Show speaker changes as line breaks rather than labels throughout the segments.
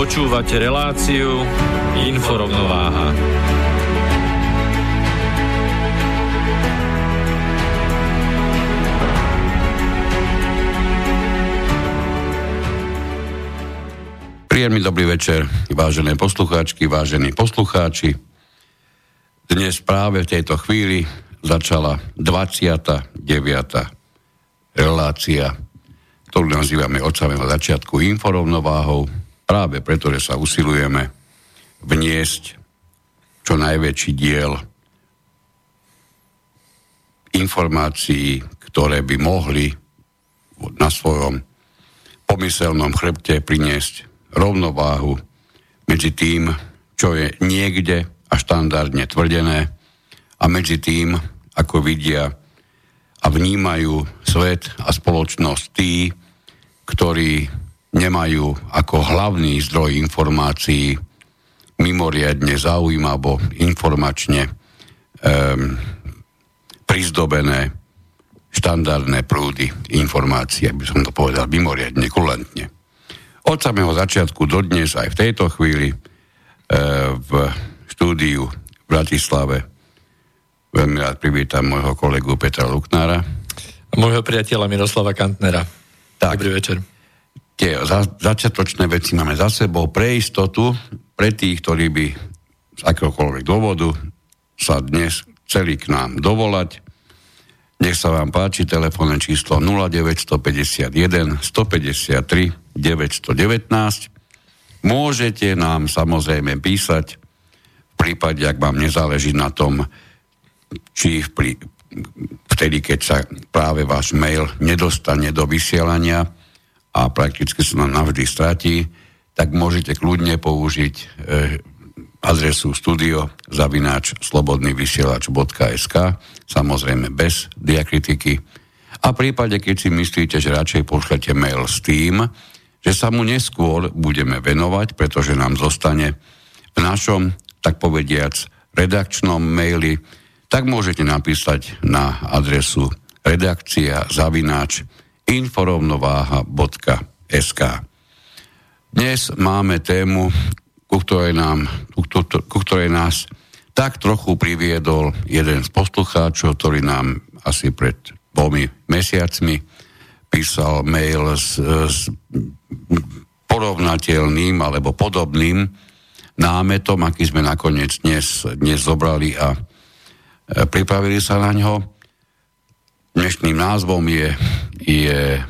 Počúvate reláciu Inforovnováha.
Príjemný dobrý večer, vážené poslucháčky, vážení poslucháči. Dnes práve v tejto chvíli začala 29. relácia, ktorú nazývame od samého začiatku inforovnováhou práve preto, že sa usilujeme vniesť čo najväčší diel informácií, ktoré by mohli na svojom pomyselnom chrbte priniesť rovnováhu medzi tým, čo je niekde a štandardne tvrdené a medzi tým, ako vidia a vnímajú svet a spoločnosť tí, ktorí nemajú ako hlavný zdroj informácií mimoriadne zaujímavo informačne um, prizdobené štandardné prúdy informácií, aby som to povedal mimoriadne kulantne. Od samého začiatku do dnes aj v tejto chvíli e, v štúdiu v Bratislave veľmi rád privítam môjho kolegu Petra Luknára.
A môjho priateľa Miroslava Kantnera. Tak. Dobrý večer
tie za, začiatočné veci máme za sebou pre istotu, pre tých, ktorí by z akéhokoľvek dôvodu sa dnes chceli k nám dovolať. Nech sa vám páči telefónne číslo 0951 153 919. Môžete nám samozrejme písať v prípade, ak vám nezáleží na tom, či vtedy, keď sa práve váš mail nedostane do vysielania, a prakticky sa nám navždy stratí, tak môžete kľudne použiť e, adresu studio zavináč slobodnyvysielač.sk samozrejme bez diakritiky. A v prípade, keď si myslíte, že radšej pošlete mail s tým, že sa mu neskôr budeme venovať, pretože nám zostane v našom, tak povediac, redakčnom maili, tak môžete napísať na adresu redakcia zavináč inforovnováha.sk Dnes máme tému, ku ktorej, nám, ku, ku ktorej nás tak trochu priviedol jeden z poslucháčov, ktorý nám asi pred dvomi mesiacmi písal mail s, s porovnateľným alebo podobným námetom, aký sme nakoniec dnes, dnes zobrali a e, pripravili sa na ňo. Dnešným názvom je, je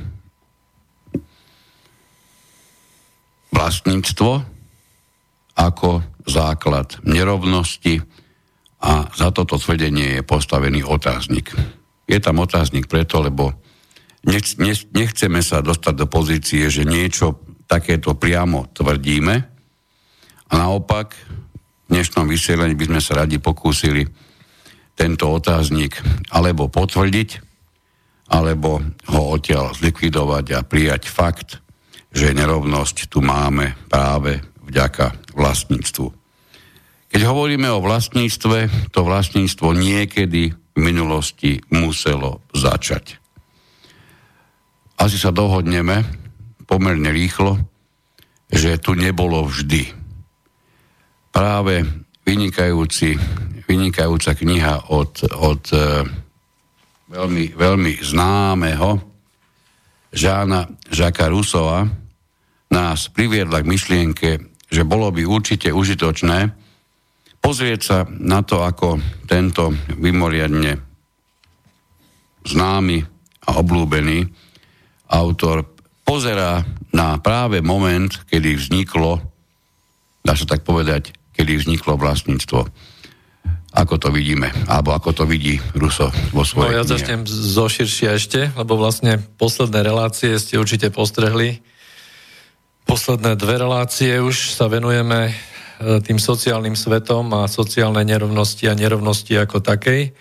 vlastníctvo ako základ nerovnosti a za toto tvrdenie je postavený otáznik. Je tam otáznik preto, lebo nech, nech, nechceme sa dostať do pozície, že niečo takéto priamo tvrdíme a naopak v dnešnom vysielaní by sme sa radi pokúsili tento otáznik alebo potvrdiť, alebo ho odtiaľ zlikvidovať a prijať fakt, že nerovnosť tu máme práve vďaka vlastníctvu. Keď hovoríme o vlastníctve, to vlastníctvo niekedy v minulosti muselo začať. Asi sa dohodneme pomerne rýchlo, že tu nebolo vždy. Práve vynikajúci, vynikajúca kniha od, od veľmi, veľmi známeho Žána Žaka Rusova nás priviedla k myšlienke, že bolo by určite užitočné pozrieť sa na to, ako tento vymoriadne známy a oblúbený autor pozerá na práve moment, kedy vzniklo, dá sa tak povedať, kedy vzniklo vlastníctvo. Ako to vidíme, alebo ako to vidí Ruso vo svojej
No ja začnem zo širšia ešte, lebo vlastne posledné relácie ste určite postrehli. Posledné dve relácie už sa venujeme e, tým sociálnym svetom a sociálnej nerovnosti a nerovnosti ako takej.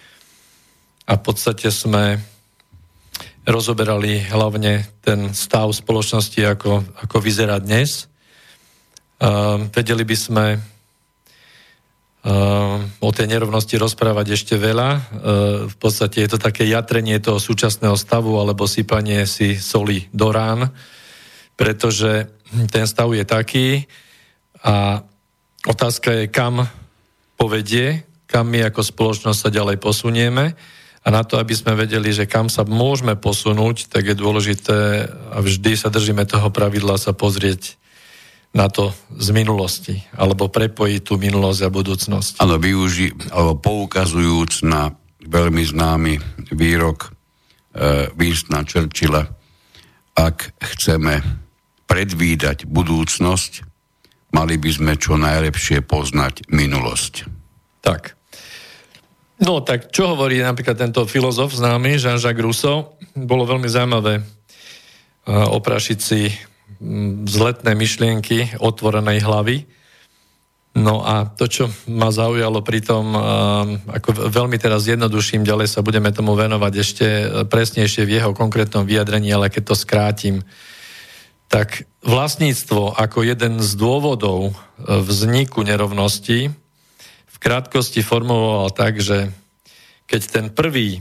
A v podstate sme rozoberali hlavne ten stav spoločnosti, ako, ako vyzerá dnes. Uh, vedeli by sme o tej nerovnosti rozprávať ešte veľa. Uh, v podstate je to také jatrenie toho súčasného stavu alebo sypanie si soli do rán, pretože ten stav je taký a otázka je, kam povedie, kam my ako spoločnosť sa ďalej posunieme. A na to, aby sme vedeli, že kam sa môžeme posunúť, tak je dôležité a vždy sa držíme toho pravidla sa pozrieť na to z minulosti, alebo prepojiť tú minulosť a budúcnosť.
Áno, využi- alebo poukazujúc na veľmi známy výrok e, Winstona Churchilla, ak chceme predvídať budúcnosť, mali by sme čo najlepšie poznať minulosť.
Tak. No tak čo hovorí napríklad tento filozof známy, Jean-Jacques Rousseau? Bolo veľmi zaujímavé uh, oprašiť si vzletné myšlienky otvorenej hlavy. No a to, čo ma zaujalo pri tom, um, ako veľmi teraz jednoduším, ďalej sa budeme tomu venovať ešte presnejšie v jeho konkrétnom vyjadrení, ale keď to skrátim, tak vlastníctvo ako jeden z dôvodov vzniku nerovnosti krátkosti formuloval tak, že keď ten prvý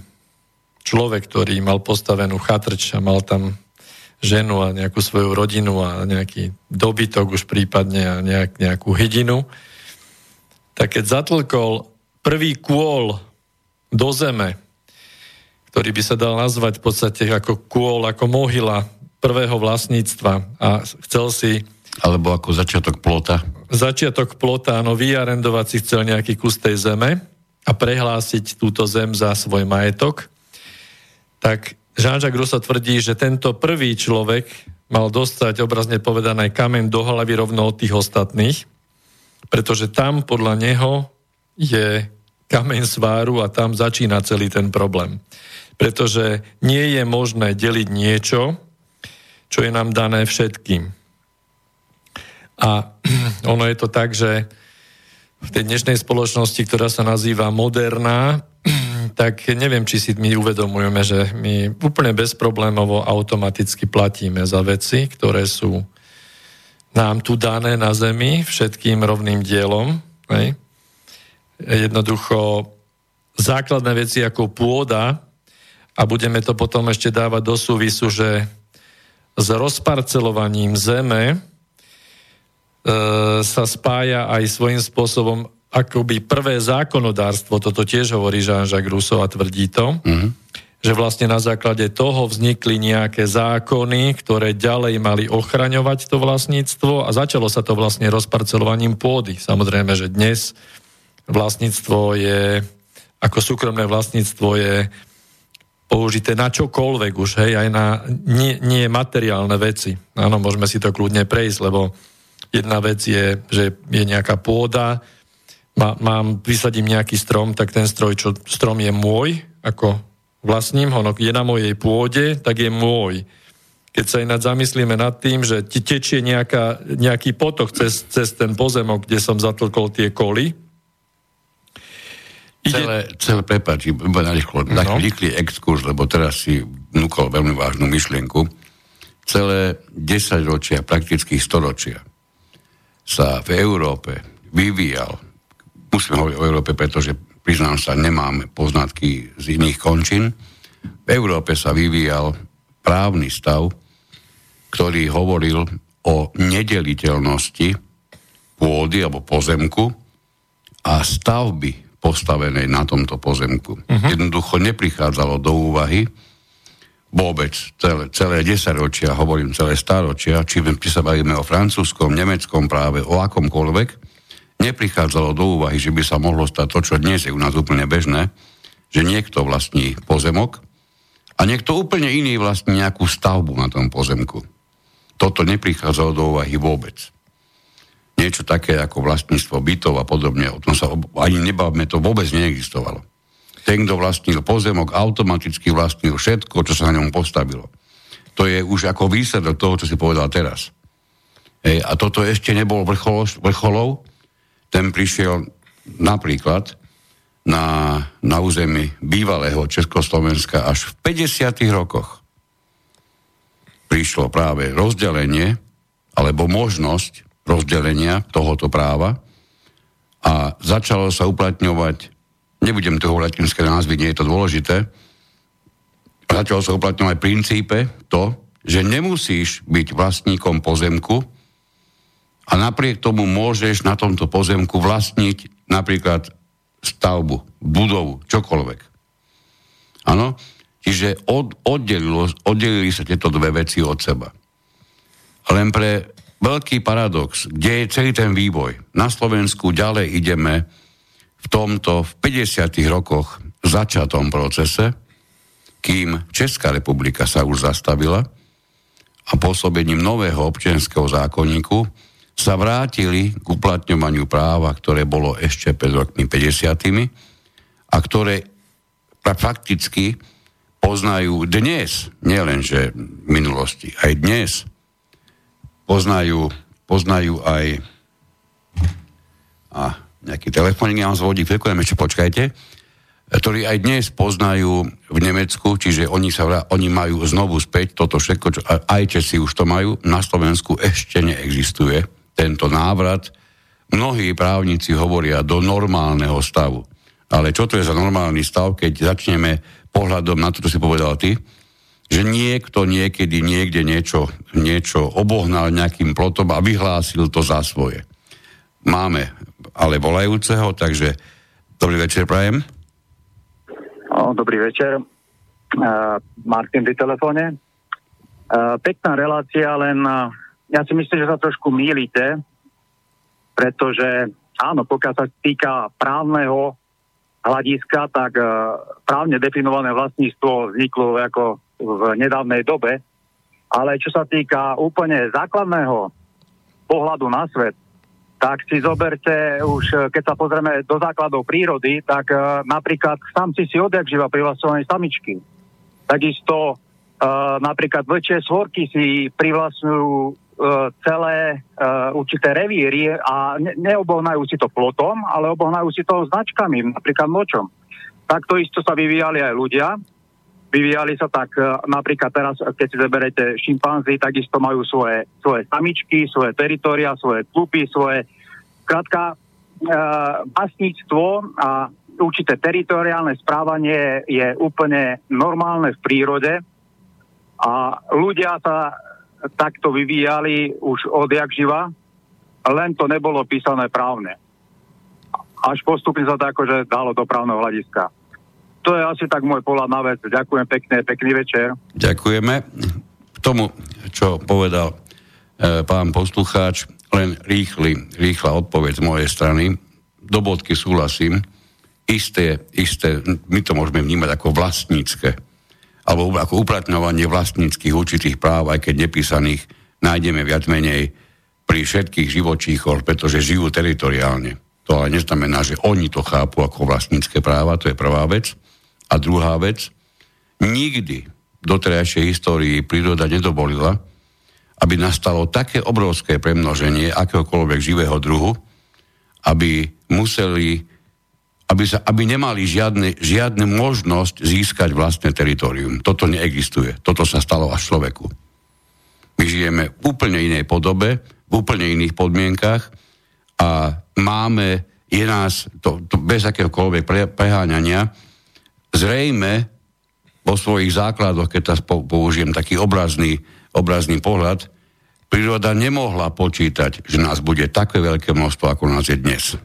človek, ktorý mal postavenú chatrč a mal tam ženu a nejakú svoju rodinu a nejaký dobytok už prípadne a nejak, nejakú hydinu, tak keď zatlkol prvý kôl do zeme, ktorý by sa dal nazvať v podstate ako kôl, ako mohyla prvého vlastníctva a chcel si
alebo ako začiatok plota.
Začiatok plota, áno, vyarendovať si chcel nejaký kus tej zeme a prehlásiť túto zem za svoj majetok. Tak Jean-Jacques Rousseau tvrdí, že tento prvý človek mal dostať obrazne povedané kamen do hlavy rovno od tých ostatných, pretože tam podľa neho je kameň sváru a tam začína celý ten problém. Pretože nie je možné deliť niečo, čo je nám dané všetkým. A ono je to tak, že v tej dnešnej spoločnosti, ktorá sa nazýva moderná, tak neviem, či si my uvedomujeme, že my úplne bezproblémovo automaticky platíme za veci, ktoré sú nám tu dané na Zemi všetkým rovným dielom. Hej. Jednoducho základné veci ako pôda a budeme to potom ešte dávať do súvisu, že s rozparcelovaním zeme E, sa spája aj svojím spôsobom akoby prvé zákonodárstvo, toto tiež hovorí Jean-Jacques Rousseau a tvrdí to, mm-hmm. že vlastne na základe toho vznikli nejaké zákony, ktoré ďalej mali ochraňovať to vlastníctvo a začalo sa to vlastne rozparcelovaním pôdy. Samozrejme, že dnes vlastníctvo je, ako súkromné vlastníctvo je použité na čokoľvek už, hej, aj na nie, nie materiálne veci. Áno, môžeme si to kľudne prejsť, lebo Jedna vec je, že je nejaká pôda, má, mám, vysadím nejaký strom, tak ten stroj, čo, strom je môj, ako vlastním ho, no je na mojej pôde, tak je môj. Keď sa ináč zamyslíme nad tým, že ti tečie nejaká, nejaký potok cez, cez ten pozemok, kde som zatlkol tie koly,
Ide... Celé, celé prepáč, iba na rýchlo, no. rýchly exkurs, lebo teraz si vnúkol veľmi vážnu myšlienku. Celé 10 ročia, prakticky 100 ročia, sa v Európe vyvíjal, musíme hovoriť o Európe, pretože priznám sa, nemám poznatky z iných končín, v Európe sa vyvíjal právny stav, ktorý hovoril o nedeliteľnosti pôdy alebo pozemku a stavby postavenej na tomto pozemku. Uh-huh. Jednoducho neprichádzalo do úvahy vôbec celé, celé 10 ročia, hovorím celé staročia, či, či sa bavíme o francúzskom, nemeckom práve, o akomkoľvek, neprichádzalo do úvahy, že by sa mohlo stať to, čo dnes je u nás úplne bežné, že niekto vlastní pozemok a niekto úplne iný vlastní nejakú stavbu na tom pozemku. Toto neprichádzalo do úvahy vôbec. Niečo také ako vlastníctvo bytov a podobne, o tom sa ani nebavme, to vôbec neexistovalo ten, kto vlastnil pozemok, automaticky vlastnil všetko, čo sa na ňom postavilo. To je už ako výsledok toho, čo si povedal teraz. Hej, a toto ešte nebol vrchol, vrcholov. Ten prišiel napríklad na, na území bývalého Československa až v 50. rokoch. Prišlo práve rozdelenie, alebo možnosť rozdelenia tohoto práva a začalo sa uplatňovať nebudem toho latinské názvy, nie je to dôležité, začalo sa uplatňovať v princípe to, že nemusíš byť vlastníkom pozemku a napriek tomu môžeš na tomto pozemku vlastniť napríklad stavbu, budovu, čokoľvek. Áno? Čiže od, oddelilo, oddelili sa tieto dve veci od seba. Len pre veľký paradox, kde je celý ten vývoj. Na Slovensku ďalej ideme v tomto v 50. rokoch začatom procese, kým Česká republika sa už zastavila a pôsobením nového občianského zákonníku sa vrátili k uplatňovaniu práva, ktoré bolo ešte pred rokmi 50. a ktoré fakticky poznajú dnes, nielenže v minulosti, aj dnes poznajú, poznajú aj a nejaký telefónik nám zvodí, chvíľku, ešte počkajte, ktorí aj dnes poznajú v Nemecku, čiže oni, sa, oni majú znovu späť toto všetko, čo, aj Česi už to majú, na Slovensku ešte neexistuje tento návrat. Mnohí právnici hovoria do normálneho stavu. Ale čo to je za normálny stav, keď začneme pohľadom na to, čo si povedal ty, že niekto niekedy niekde niečo, niečo obohnal nejakým plotom a vyhlásil to za svoje. Máme ale volajúceho, takže dobrý večer, prajem.
Dobrý večer. Uh, Martin pri telefóne. Pekná relácia, len uh, ja si myslím, že sa trošku mýlite, pretože áno, pokiaľ sa týka právneho hľadiska, tak uh, právne definované vlastníctvo vzniklo ako v nedávnej dobe, ale čo sa týka úplne základného pohľadu na svet, tak si zoberte už, eh, keď sa pozrieme do základov prírody, tak uh, napríklad samci si odjak živa privlastňovaní samičky. Takisto uh, napríklad vlčie svorky si privlastňujú celé uh, určité revíry a ne- neobohnajú si to plotom, ale obohnajú si to značkami, napríklad močom. Takto isto sa vyvíjali aj ľudia. Vyvíjali sa tak uh, napríklad teraz, keď si zaberete šimpanzi, takisto majú svoje, svoje samičky, svoje teritoria, svoje tlupy, svoje Krátka, vlastníctvo a určité teritoriálne správanie je úplne normálne v prírode a ľudia sa takto vyvíjali už odjak živa, len to nebolo písané právne. Až postupne sa to akože dalo do právneho hľadiska. To je asi tak môj pohľad na vec. Ďakujem pekne, pekný večer.
Ďakujeme. K tomu, čo povedal e, pán poslucháč, len rýchly, rýchla odpoveď z mojej strany. Do bodky súhlasím. Isté, isté, my to môžeme vnímať ako vlastnícke, alebo ako uplatňovanie vlastníckých určitých práv, aj keď nepísaných, nájdeme viac menej pri všetkých živočíchoch, pretože žijú teritoriálne. To ale neznamená, že oni to chápu ako vlastnícke práva, to je prvá vec. A druhá vec, nikdy v doterajšej histórii príroda nedovolila, aby nastalo také obrovské premnoženie akéhokoľvek živého druhu, aby museli, aby, sa, aby nemali žiadne, žiadne možnosť získať vlastné teritorium. Toto neexistuje. Toto sa stalo až človeku. My žijeme v úplne inej podobe, v úplne iných podmienkach a máme, je nás, to, to bez akéhokoľvek pre, preháňania, zrejme po svojich základoch, keď teraz použijem taký obrazný, obrazný pohľad, príroda nemohla počítať, že nás bude také veľké množstvo, ako nás je dnes.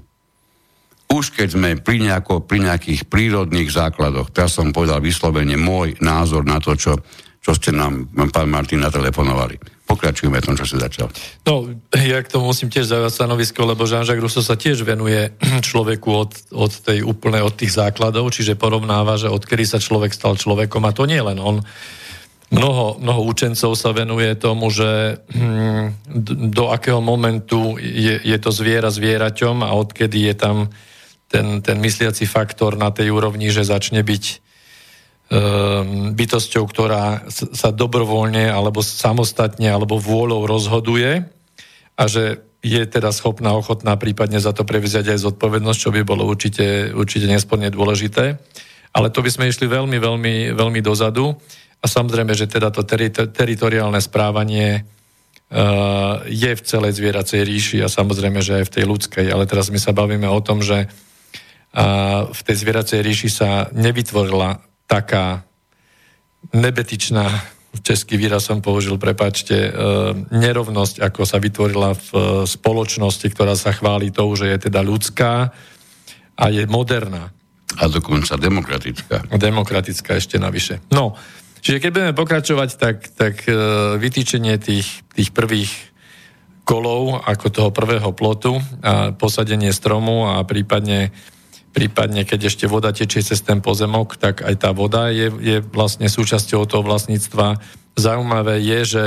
Už keď sme pri, nejako, pri nejakých prírodných základoch, teraz som povedal vyslovene môj názor na to, čo, čo ste nám, pán Martin, natelefonovali. Pokračujeme v tom, čo si začal.
No, ja k tomu musím tiež zaujať stanovisko, lebo Jean-Jacques Rousseau sa tiež venuje človeku od, od tej úplne, od tých základov, čiže porovnáva, že odkedy sa človek stal človekom, a to nie len on, Mnoho, mnoho učencov sa venuje tomu, že hm, do akého momentu je, je to zviera zvieraťom a odkedy je tam ten, ten mysliaci faktor na tej úrovni, že začne byť um, bytosťou, ktorá sa dobrovoľne alebo samostatne alebo vôľou rozhoduje a že je teda schopná, ochotná prípadne za to prevziať aj zodpovednosť, čo by bolo určite, určite nesporne dôležité. Ale to by sme išli veľmi, veľmi, veľmi dozadu. A samozrejme, že teda to teri- teritoriálne správanie uh, je v celej zvieracej ríši a samozrejme, že aj v tej ľudskej. Ale teraz my sa bavíme o tom, že uh, v tej zvieracej ríši sa nevytvorila taká nebetičná, český výraz som použil, prepačte, uh, nerovnosť, ako sa vytvorila v uh, spoločnosti, ktorá sa chváli tou, že je teda ľudská a je moderná.
A dokonca demokratická.
Demokratická ešte navyše. No, Čiže keď budeme pokračovať, tak, tak e, vytýčenie tých, tých prvých kolov ako toho prvého plotu a posadenie stromu a prípadne, prípadne keď ešte voda tečie cez ten pozemok, tak aj tá voda je, je vlastne súčasťou toho vlastníctva. Zaujímavé je, že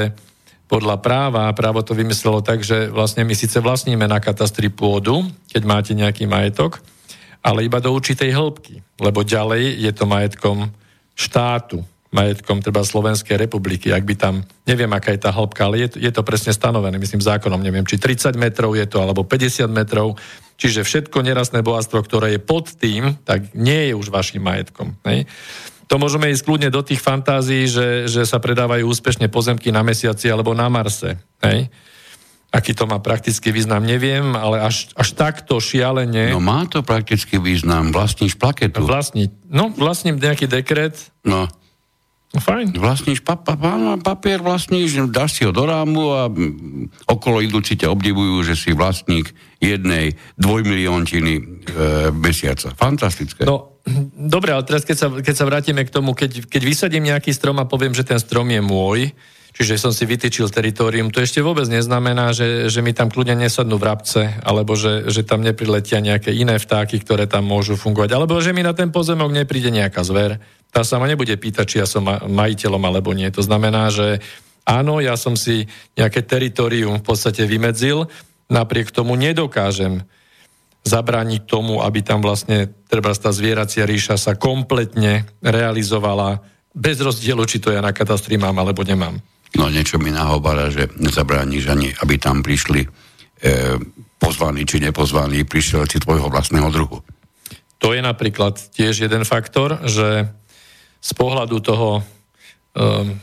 podľa práva, právo to vymyslelo tak, že vlastne my síce vlastníme na katastri pôdu, keď máte nejaký majetok, ale iba do určitej hĺbky, lebo ďalej je to majetkom štátu majetkom treba Slovenskej republiky, ak by tam, neviem aká je tá hĺbka, ale je, je to presne stanovené, myslím zákonom, neviem, či 30 metrov je to, alebo 50 metrov, čiže všetko nerastné bohatstvo, ktoré je pod tým, tak nie je už vašim majetkom. Hej? To môžeme ísť kľudne do tých fantázií, že, že sa predávajú úspešne pozemky na mesiaci alebo na Marse. Hej? Aký to má praktický význam, neviem, ale až, až takto šialene...
No má to praktický význam, vlastníš plaketu.
Vlastní, no, vlastním nejaký dekret.
No.
No fajn.
Vlastníš pa, pa, pa, papier, vlastníš, dáš si ho do rámu a mm, okolo idúci ťa obdivujú, že si vlastník jednej dvojmiliontiny e, mesiaca. Fantastické.
No, dobre, ale teraz keď sa, keď sa vrátime k tomu, keď, keď vysadím nejaký strom a poviem, že ten strom je môj, čiže som si vytýčil teritorium, to ešte vôbec neznamená, že, že mi tam kľudne nesadnú vrabce, alebo že, že tam nepriletia nejaké iné vtáky, ktoré tam môžu fungovať, alebo že mi na ten pozemok nepríde nejaká zver tá sa ma nebude pýtať, či ja som majiteľom alebo nie. To znamená, že áno, ja som si nejaké teritorium v podstate vymedzil, napriek tomu nedokážem zabrániť tomu, aby tam vlastne treba tá zvieracia ríša sa kompletne realizovala bez rozdielu, či to ja na katastri mám alebo nemám.
No niečo mi nahovára, že nezabrániš ani, aby tam prišli e, pozvaní či nepozvaní prišielci tvojho vlastného druhu.
To je napríklad tiež jeden faktor, že z pohľadu toho, um,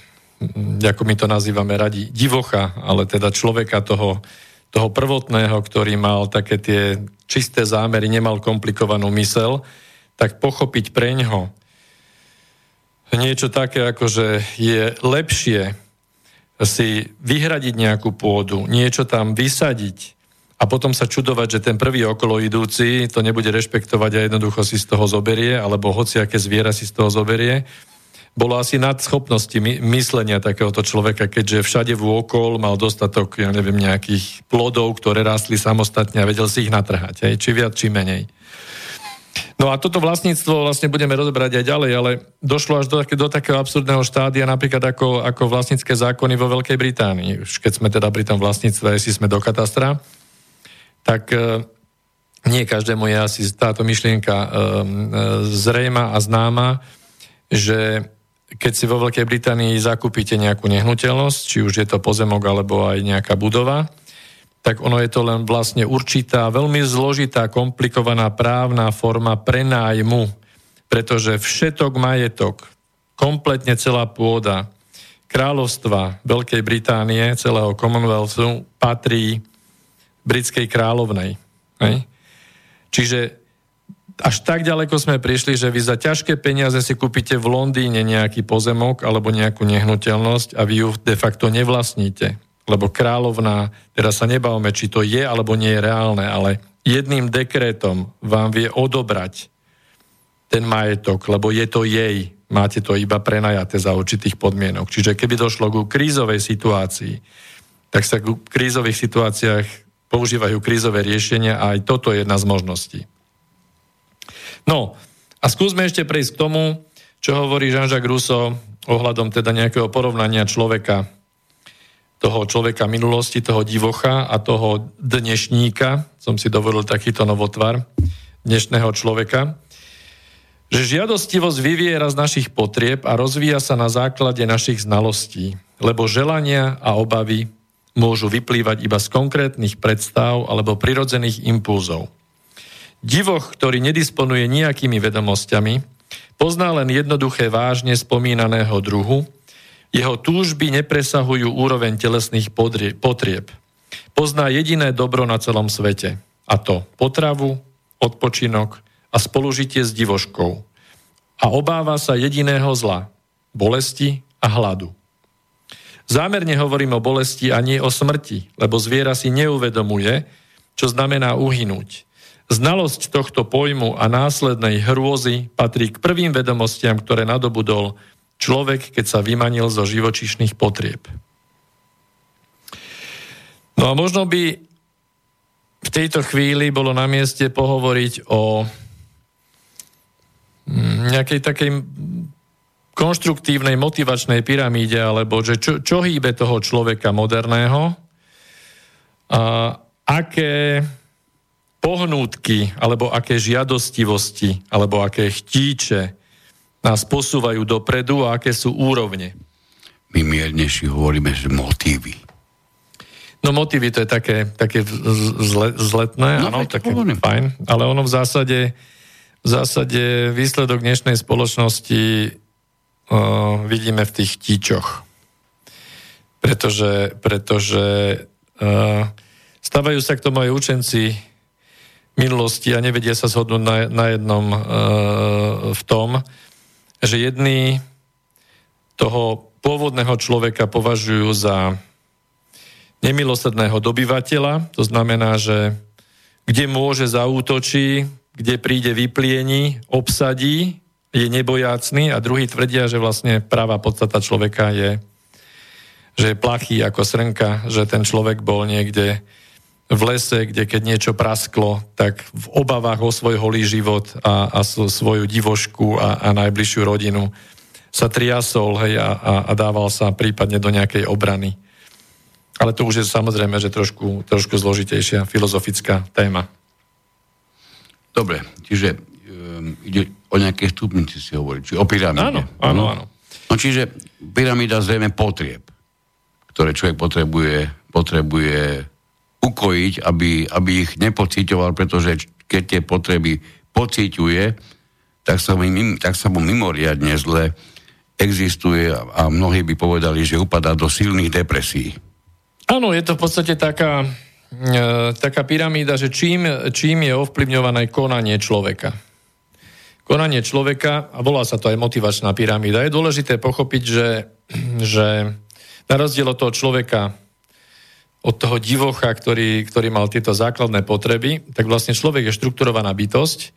ako my to nazývame radi, divocha, ale teda človeka toho, toho prvotného, ktorý mal také tie čisté zámery, nemal komplikovanú mysel, tak pochopiť pre ňoho niečo také, ako že je lepšie si vyhradiť nejakú pôdu, niečo tam vysadiť a potom sa čudovať, že ten prvý okolo idúci to nebude rešpektovať a jednoducho si z toho zoberie, alebo hociaké zviera si z toho zoberie, bolo asi nad schopnosti my, myslenia takéhoto človeka, keďže všade vôkol mal dostatok, ja neviem, nejakých plodov, ktoré rástli samostatne a vedel si ich natrhať, hej, či viac, či menej. No a toto vlastníctvo vlastne budeme rozobrať aj ďalej, ale došlo až do, do takého absurdného štádia, napríklad ako, ako vlastnícke zákony vo Veľkej Británii. Už keď sme teda pri tom vlastníctve, si sme do katastra, tak e, nie každému je asi táto myšlienka e, e, zrejma a známa, že keď si vo Veľkej Británii zakúpite nejakú nehnuteľnosť, či už je to pozemok alebo aj nejaká budova, tak ono je to len vlastne určitá, veľmi zložitá, komplikovaná právna forma prenájmu, pretože všetok majetok, kompletne celá pôda kráľovstva Veľkej Británie, celého Commonwealthu, patrí britskej kráľovnej. Hej? Čiže až tak ďaleko sme prišli, že vy za ťažké peniaze si kúpite v Londýne nejaký pozemok alebo nejakú nehnuteľnosť a vy ju de facto nevlastníte. Lebo kráľovná, teraz sa nebavme, či to je alebo nie je reálne, ale jedným dekrétom vám vie odobrať ten majetok, lebo je to jej máte to iba prenajaté za určitých podmienok. Čiže keby došlo ku krízovej situácii, tak sa v krízových situáciách používajú krízové riešenia a aj toto je jedna z možností. No, a skúsme ešte prejsť k tomu, čo hovorí Jean-Jacques Rousseau ohľadom teda nejakého porovnania človeka, toho človeka minulosti, toho divocha a toho dnešníka, som si dovolil takýto novotvar, dnešného človeka, že žiadostivosť vyviera z našich potrieb a rozvíja sa na základe našich znalostí, lebo želania a obavy môžu vyplývať iba z konkrétnych predstav alebo prirodzených impulzov. Divoch, ktorý nedisponuje nejakými vedomosťami, pozná len jednoduché vážne spomínaného druhu, jeho túžby nepresahujú úroveň telesných potrieb. Pozná jediné dobro na celom svete, a to potravu, odpočinok a spolužitie s divoškou. A obáva sa jediného zla, bolesti a hladu. Zámerne hovorím o bolesti a nie o smrti, lebo zviera si neuvedomuje, čo znamená uhynúť. Znalosť tohto pojmu a následnej hrôzy patrí k prvým vedomostiam, ktoré nadobudol človek, keď sa vymanil zo živočišných potrieb. No a možno by v tejto chvíli bolo na mieste pohovoriť o mm, nejakej takej konštruktívnej motivačnej pyramíde, alebo že čo, čo hýbe toho človeka moderného, a aké pohnútky, alebo aké žiadostivosti, alebo aké chtíče nás posúvajú dopredu a aké sú úrovne.
My miernejší hovoríme, že motívy.
No motívy to je také, také zle, zletné, no, áno, také hovorím. fajn, ale ono v zásade, v zásade výsledok dnešnej spoločnosti uh, vidíme v tých tíčoch. Pretože, pretože uh, stávajú sa k tomu aj učenci minulosti a nevedia sa zhodnúť na, na jednom uh, v tom, že jedni toho pôvodného človeka považujú za nemilosrdného dobyvateľa, to znamená, že kde môže zaútočí, kde príde vypliení, obsadí je nebojácný a druhý tvrdia, že vlastne práva podstata človeka je, že je plachý ako srnka, že ten človek bol niekde v lese, kde keď niečo prasklo, tak v obavách o svoj holý život a, a svoju divošku a, a najbližšiu rodinu sa triasol hej, a, a, a dával sa prípadne do nejakej obrany. Ale to už je samozrejme, že trošku, trošku zložitejšia filozofická téma.
Dobre, čiže um, ide o nejaké stupnici si hovorí, či o pyramíde.
Áno, áno, no? áno.
No čiže pyramída zrejme potrieb, ktoré človek potrebuje, potrebuje ukojiť, aby, aby ich nepocitoval, pretože keď tie potreby pociťuje, tak sa, mu, tak sa mu mimoriadne zle existuje a mnohí by povedali, že upadá do silných depresí.
Áno, je to v podstate taká, e, taká pyramída, že čím, čím je ovplyvňované konanie človeka konanie človeka, a volá sa to aj motivačná pyramída, je dôležité pochopiť, že, že na rozdiel od toho človeka, od toho divocha, ktorý, ktorý mal tieto základné potreby, tak vlastne človek je štrukturovaná bytosť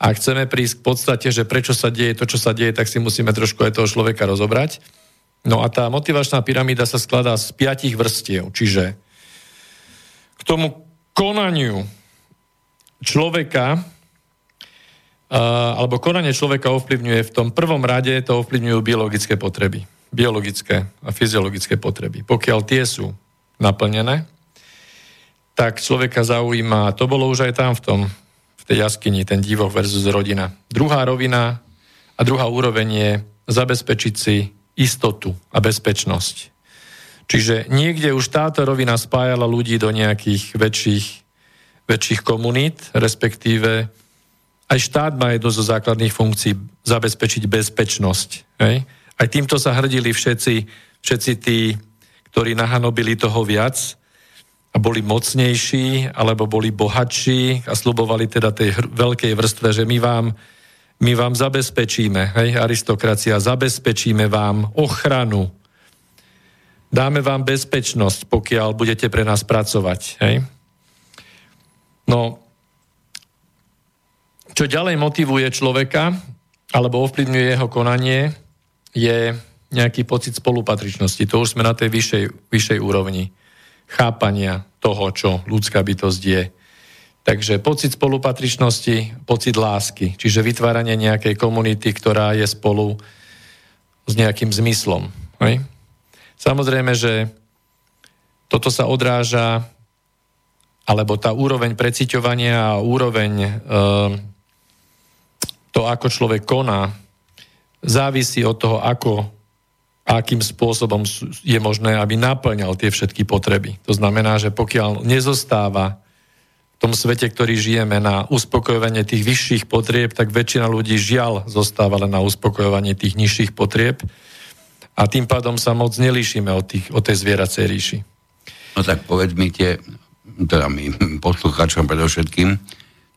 a chceme prísť k podstate, že prečo sa deje to, čo sa deje, tak si musíme trošku aj toho človeka rozobrať. No a tá motivačná pyramída sa skladá z piatich vrstiev, čiže k tomu konaniu človeka alebo konanie človeka ovplyvňuje v tom prvom rade, to ovplyvňujú biologické potreby. Biologické a fyziologické potreby. Pokiaľ tie sú naplnené, tak človeka zaujíma, to bolo už aj tam v tom, v tej jaskyni, ten divoch versus rodina. Druhá rovina a druhá úroveň je zabezpečiť si istotu a bezpečnosť. Čiže niekde už táto rovina spájala ľudí do nejakých väčších, väčších komunít, respektíve aj štát má jednu zo základných funkcií zabezpečiť bezpečnosť. Hej? Aj týmto sa hrdili všetci, všetci tí, ktorí nahanobili toho viac a boli mocnejší, alebo boli bohatší a slubovali teda tej hr- veľkej vrstve, že my vám, my vám zabezpečíme, hej, aristokracia, zabezpečíme vám ochranu, dáme vám bezpečnosť, pokiaľ budete pre nás pracovať. Hej. No, čo ďalej motivuje človeka, alebo ovplyvňuje jeho konanie, je nejaký pocit spolupatričnosti. To už sme na tej vyššej, vyššej úrovni chápania toho, čo ľudská bytosť je. Takže pocit spolupatričnosti, pocit lásky, čiže vytváranie nejakej komunity, ktorá je spolu s nejakým zmyslom. Hej? Samozrejme, že toto sa odráža, alebo tá úroveň preciťovania a úroveň e, to, ako človek koná, závisí od toho, ako akým spôsobom je možné, aby naplňal tie všetky potreby. To znamená, že pokiaľ nezostáva v tom svete, ktorý žijeme, na uspokojovanie tých vyšších potrieb, tak väčšina ľudí žiaľ zostáva len na uspokojovanie tých nižších potrieb a tým pádom sa moc nelíšime od, tých, od tej zvieracej ríši.
No tak povedz mi tie, teda my poslucháčom predovšetkým,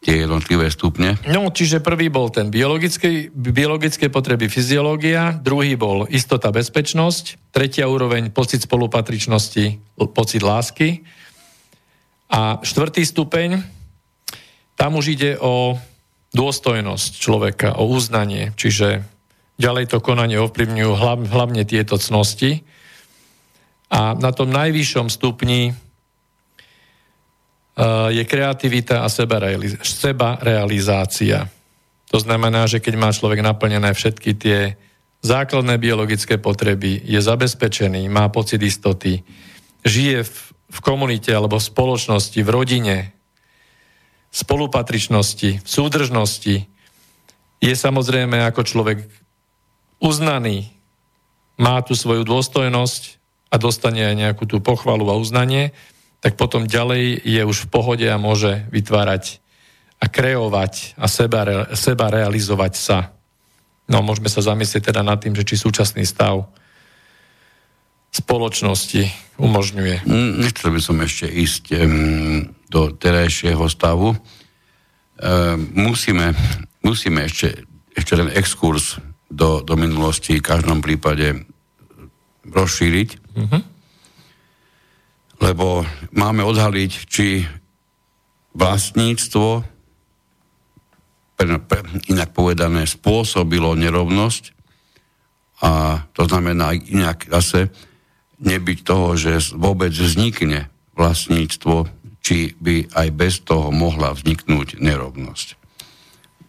tie jednotlivé stupne?
No, čiže prvý bol ten biologické, biologické potreby fyziológia, druhý bol istota, bezpečnosť, tretia úroveň pocit spolupatričnosti, pocit lásky a štvrtý stupeň, tam už ide o dôstojnosť človeka, o uznanie, čiže ďalej to konanie ovplyvňujú hlavne tieto cnosti. A na tom najvyššom stupni je kreativita a seba, realizácia. To znamená, že keď má človek naplnené všetky tie základné biologické potreby, je zabezpečený, má pocit istoty, žije v, v komunite alebo v spoločnosti, v rodine, spolupatričnosti, v súdržnosti, je samozrejme ako človek uznaný, má tu svoju dôstojnosť a dostane aj nejakú tú pochvalu a uznanie, tak potom ďalej je už v pohode a môže vytvárať a kreovať a seba, seba realizovať sa. No môžeme sa zamyslieť teda nad tým, že či súčasný stav spoločnosti umožňuje.
Mm, nechcel by som ešte ísť um, do terajšieho stavu. Um, musíme, musíme ešte, ešte ten exkurs do, do minulosti v každom prípade rozšíriť. Mm-hmm lebo máme odhaliť, či vlastníctvo, inak povedané, spôsobilo nerovnosť a to znamená inak zase nebyť toho, že vôbec vznikne vlastníctvo, či by aj bez toho mohla vzniknúť nerovnosť.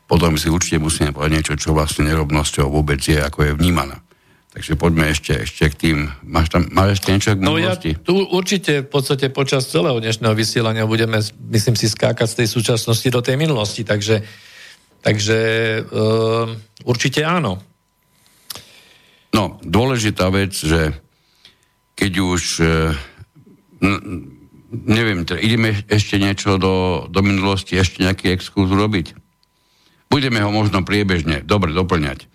Potom si určite musíme povedať niečo, čo vlastne nerovnosťou vôbec je, ako je vnímaná. Takže poďme ešte, ešte k tým. Máš tam máš ešte niečo k
No ja tu určite v podstate počas celého dnešného vysielania budeme, myslím si, skákať z tej súčasnosti do tej minulosti. Takže, takže uh, určite áno.
No, dôležitá vec, že keď už uh, neviem, teda ideme ešte niečo do, do minulosti, ešte nejaký exkurs robiť. Budeme ho možno priebežne dobre doplňať.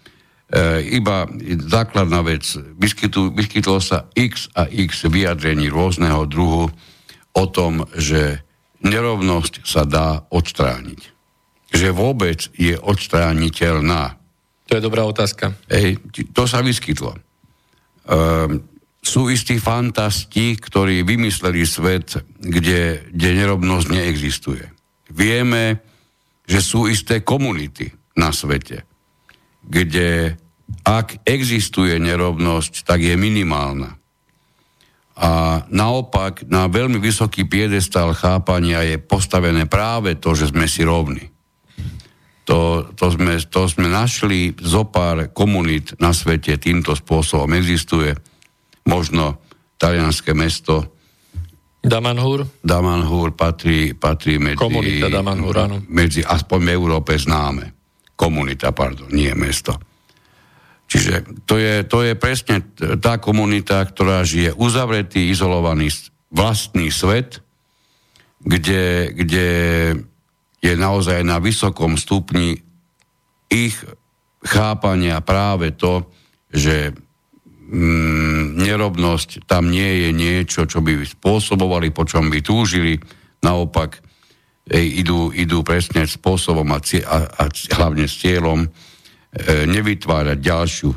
E, iba základná vec. Vyskytu, vyskytlo sa x a x vyjadrení rôzneho druhu o tom, že nerovnosť sa dá odstrániť. Že vôbec je odstrániteľná.
To je dobrá otázka.
Ej, to sa vyskytlo. E, sú istí fantasti, ktorí vymysleli svet, kde, kde nerovnosť neexistuje. Vieme, že sú isté komunity na svete, kde ak existuje nerovnosť, tak je minimálna. A naopak na veľmi vysoký piedestal chápania je postavené práve to, že sme si rovní. To, to, sme, to sme našli zo pár komunít na svete, týmto spôsobom existuje. Možno talianské mesto
Damanhur?
Damanhur patrí, patrí medzi...
Komunita Damanhur, áno.
Medzi, aspoň v Európe známe. Komunita, pardon, nie mesto. Čiže to je, to je presne tá komunita, ktorá žije uzavretý, izolovaný vlastný svet, kde, kde je naozaj na vysokom stupni ich chápania práve to, že mm, nerovnosť tam nie je niečo, čo by spôsobovali, po čom by túžili. Naopak idú, idú presne spôsobom a, a, a hlavne s cieľom E, nevytvárať ďalšiu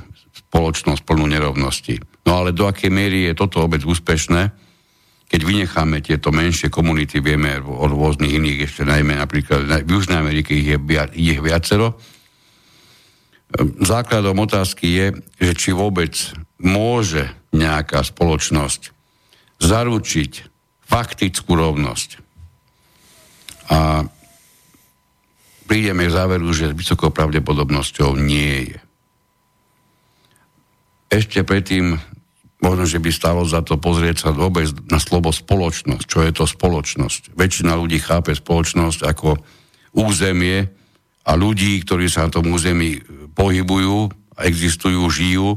spoločnosť plnú nerovnosti. No ale do akej miery je toto vôbec úspešné, keď vynecháme tieto menšie komunity, vieme o rôznych iných, ešte najmä napríklad v Južnej Amerike ich je, ich viacero, základom otázky je, že či vôbec môže nejaká spoločnosť zaručiť faktickú rovnosť. A prídeme k záveru, že s vysokou pravdepodobnosťou nie je. Ešte predtým možno, že by stalo za to pozrieť sa vôbec na slovo spoločnosť. Čo je to spoločnosť? Väčšina ľudí chápe spoločnosť ako územie a ľudí, ktorí sa na tom území pohybujú, existujú, žijú.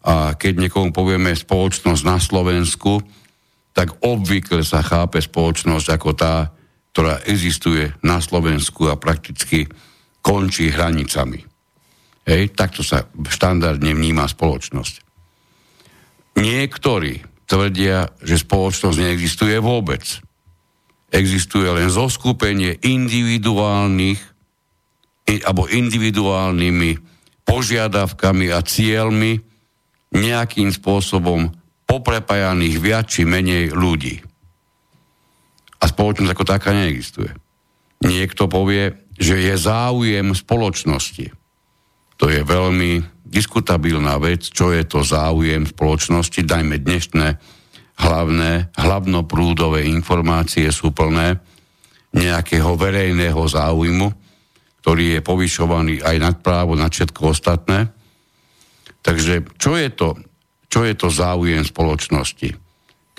A keď niekomu povieme spoločnosť na Slovensku, tak obvykle sa chápe spoločnosť ako tá, ktorá existuje na Slovensku a prakticky končí hranicami. Hej, takto sa štandardne vníma spoločnosť. Niektorí tvrdia, že spoločnosť neexistuje vôbec. Existuje len zoskupenie individuálnych alebo individuálnymi požiadavkami a cieľmi nejakým spôsobom poprepájaných viac či menej ľudí. A spoločnosť ako taká neexistuje. Niekto povie, že je záujem spoločnosti. To je veľmi diskutabilná vec, čo je to záujem spoločnosti, dajme dnešné hlavné, hlavnoprúdové informácie sú plné nejakého verejného záujmu, ktorý je povyšovaný aj nad právo, nad všetko ostatné. Takže čo je to, čo je to záujem spoločnosti?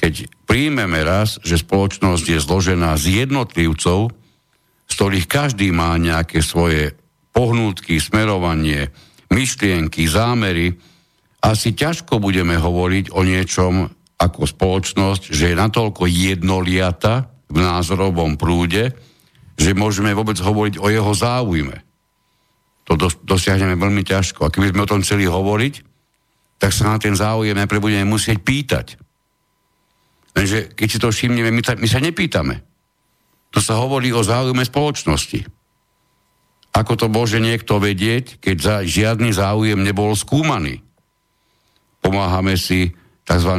Keď príjmeme raz, že spoločnosť je zložená z jednotlivcov, z ktorých každý má nejaké svoje pohnútky, smerovanie, myšlienky, zámery, asi ťažko budeme hovoriť o niečom ako spoločnosť, že je natoľko jednoliata v názorovom prúde, že môžeme vôbec hovoriť o jeho záujme. To dos- dosiahneme veľmi ťažko. A keby sme o tom chceli hovoriť, tak sa na ten záujem najprv budeme musieť pýtať. Lenže keď si to všimneme, my sa, my sa nepýtame. To sa hovorí o záujme spoločnosti. Ako to môže niekto vedieť, keď za žiadny záujem nebol skúmaný? Pomáhame si tzv.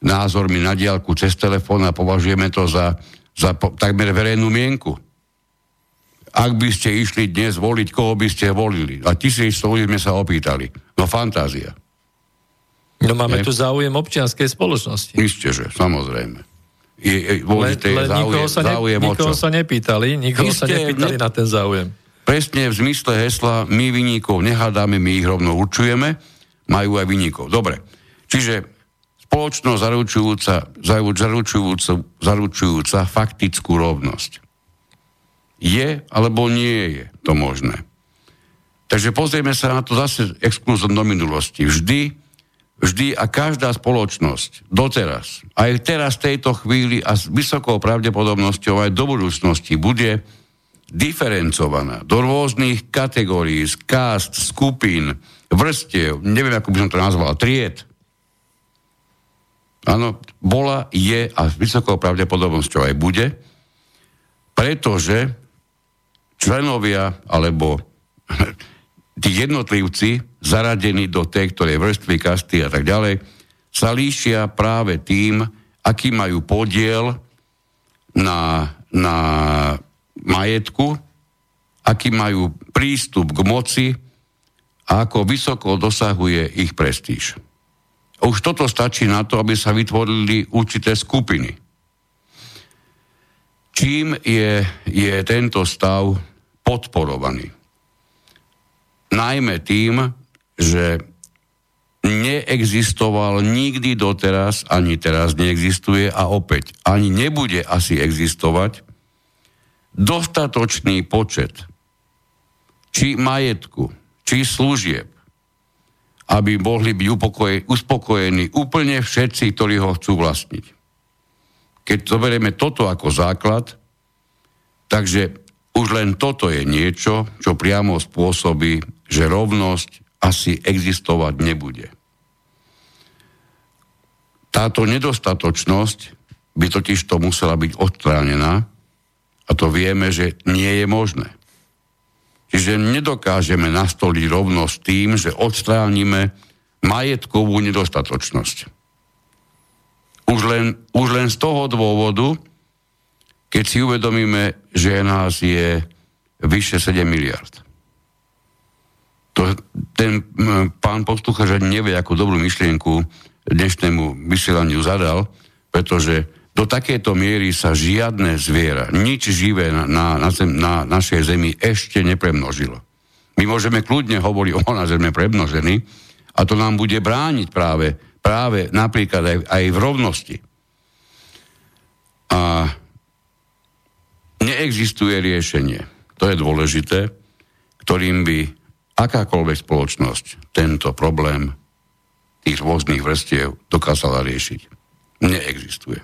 názormi na diálku cez telefón a považujeme to za, za po, takmer verejnú mienku. Ak by ste išli dnes voliť, koho by ste volili? A tisíc ľudí sme sa opýtali. No fantázia.
No máme je? tu záujem občianskej spoločnosti.
Isté, že, samozrejme. Je, je,
len, len záujem, nikoho sa, ne, záujem nikoho sa nepýtali, nikoho Isté, sa nepýtali ne, na ten záujem.
Presne v zmysle hesla my vyníkov nehádame, my ich rovno určujeme, majú aj vyníkov. Dobre. Čiže spoločnosť zaručujúca, zaručujúca, zaručujúca faktickú rovnosť. Je alebo nie je to možné? Takže pozrieme sa na to zase exkluzom do minulosti. Vždy, vždy a každá spoločnosť doteraz, aj teraz v tejto chvíli a s vysokou pravdepodobnosťou aj do budúcnosti bude diferencovaná do rôznych kategórií, kást, skupín, vrstiev, neviem, ako by som to nazval, tried. Áno, bola, je a s vysokou pravdepodobnosťou aj bude, pretože členovia alebo tí jednotlivci zaradení do tej, ktoré vrstvy, kasty a tak ďalej, sa líšia práve tým, aký majú podiel na, na majetku, aký majú prístup k moci a ako vysoko dosahuje ich prestíž. Už toto stačí na to, aby sa vytvorili určité skupiny. Čím je, je tento stav podporovaný? Najmä tým, že neexistoval nikdy doteraz, ani teraz neexistuje a opäť ani nebude asi existovať dostatočný počet či majetku, či služieb, aby mohli byť uspokojení úplne všetci, ktorí ho chcú vlastniť. Keď zoberieme toto ako základ, takže už len toto je niečo, čo priamo spôsobí, že rovnosť asi existovať nebude. Táto nedostatočnosť by totiž to musela byť odstránená, a to vieme, že nie je možné. Čiže nedokážeme nastoliť rovnosť tým, že odstránime majetkovú nedostatočnosť. Už len, už len z toho dôvodu, keď si uvedomíme, že nás je vyše 7 miliard. To, ten pán posluchač nevie, ako dobrú myšlienku dnešnému vysielaniu zadal, pretože do takéto miery sa žiadne zviera, nič živé na, na, na, zem, na našej zemi ešte nepremnožilo. My môžeme kľudne hovoriť o nás, že sme premnožení a to nám bude brániť práve, práve napríklad aj, aj v rovnosti. A neexistuje riešenie, to je dôležité, ktorým by akákoľvek spoločnosť tento problém tých rôznych vrstiev dokázala riešiť. Neexistuje.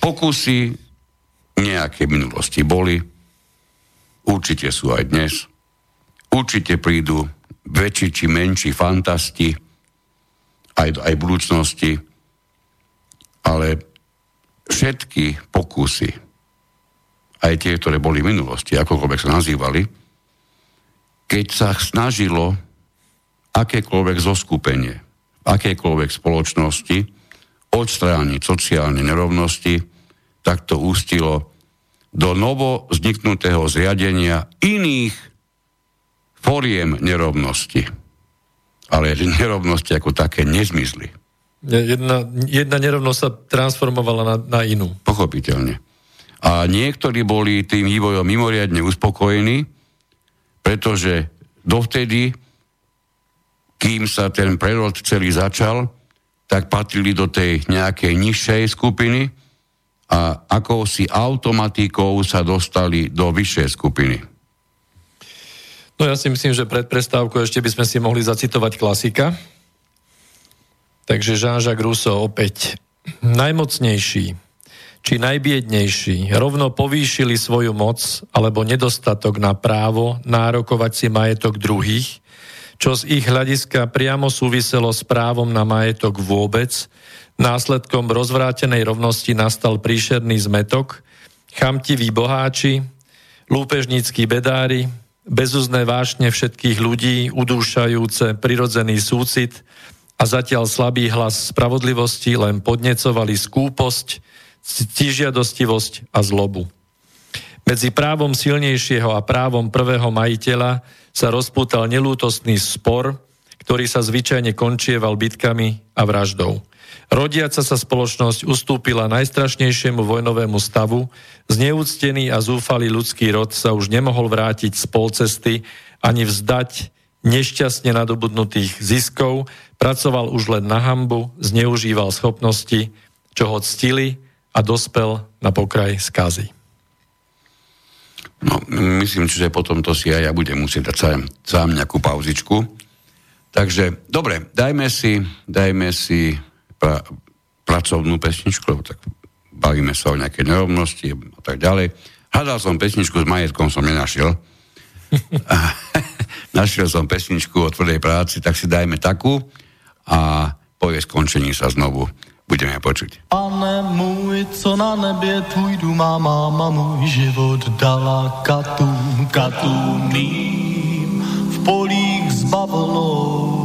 Pokusy nejaké minulosti boli, určite sú aj dnes, určite prídu väčší či menší fantasti aj, aj budúcnosti, ale všetky pokusy, aj tie, ktoré boli v minulosti, akokoľvek sa nazývali, keď sa snažilo akékoľvek zoskupenie, akékoľvek spoločnosti, odstrániť sociálne nerovnosti, tak to ústilo do novo vzniknutého zriadenia iných foriem nerovnosti. Ale nerovnosti ako také nezmizli.
Jedna, jedna nerovnosť sa transformovala na, na inú.
Pochopiteľne. A niektorí boli tým vývojom mimoriadne uspokojení, pretože dovtedy, kým sa ten prerod celý začal, tak patrili do tej nejakej nižšej skupiny a ako si automatikou sa dostali do vyššej skupiny.
No ja si myslím, že pred prestávkou ešte by sme si mohli zacitovať klasika. Takže Jean-Jacques Rousseau opäť. Najmocnejší či najbiednejší rovno povýšili svoju moc alebo nedostatok na právo nárokovať si majetok druhých čo z ich hľadiska priamo súviselo s právom na majetok vôbec. Následkom rozvrátenej rovnosti nastal príšerný zmetok, chamtiví boháči, lúpežníckí bedári, bezuzné vášne všetkých ľudí, udúšajúce prirodzený súcit a zatiaľ slabý hlas spravodlivosti len podnecovali skúposť, ctižiadostivosť a zlobu. Medzi právom silnejšieho a právom prvého majiteľa sa rozpútal nelútostný spor, ktorý sa zvyčajne končieval bitkami a vraždou. Rodiaca sa spoločnosť ustúpila najstrašnejšiemu vojnovému stavu, zneúctený a zúfalý ľudský rod sa už nemohol vrátiť z polcesty ani vzdať nešťastne nadobudnutých ziskov, pracoval už len na hambu, zneužíval schopnosti, čo ho ctili a dospel na pokraj skazy.
No, myslím, že potom to si aj ja budem musieť dať sám, sám nejakú pauzičku. Takže, dobre, dajme si, dajme si pra, pracovnú pesničku, lebo tak bavíme sa o nejaké nerovnosti a tak ďalej. Hľadal som pesničku s majetkom, som nenašiel. Našiel som pesničku o tvrdej práci, tak si dajme takú a po jej skončení sa znovu budeme počuť.
Pane můj, co na nebě tvůj má máma, můj život dala katům, katům mým, v polích s bavlnou.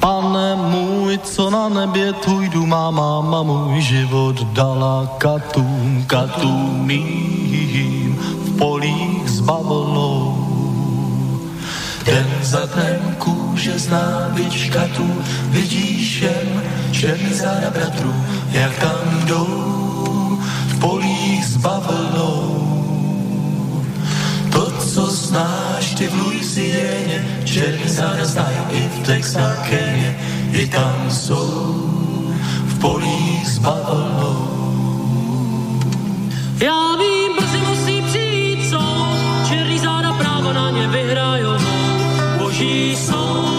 Pane můj, co na nebě tvůj má máma, můj život dala katům, katům v polích s bavlnou. Den za dnem kůže z nábyčka tu vidíš jen černý záda bratru, jak tam jdou v polích s bavlnou. To, co znáš ty v Louisieně, černý záda znají i v Texakeně, i tam jsou v polích s bavlnou.
Já vím, brzy musí přijít soud, černý záda právo na ně vyhrajou. Boží soud,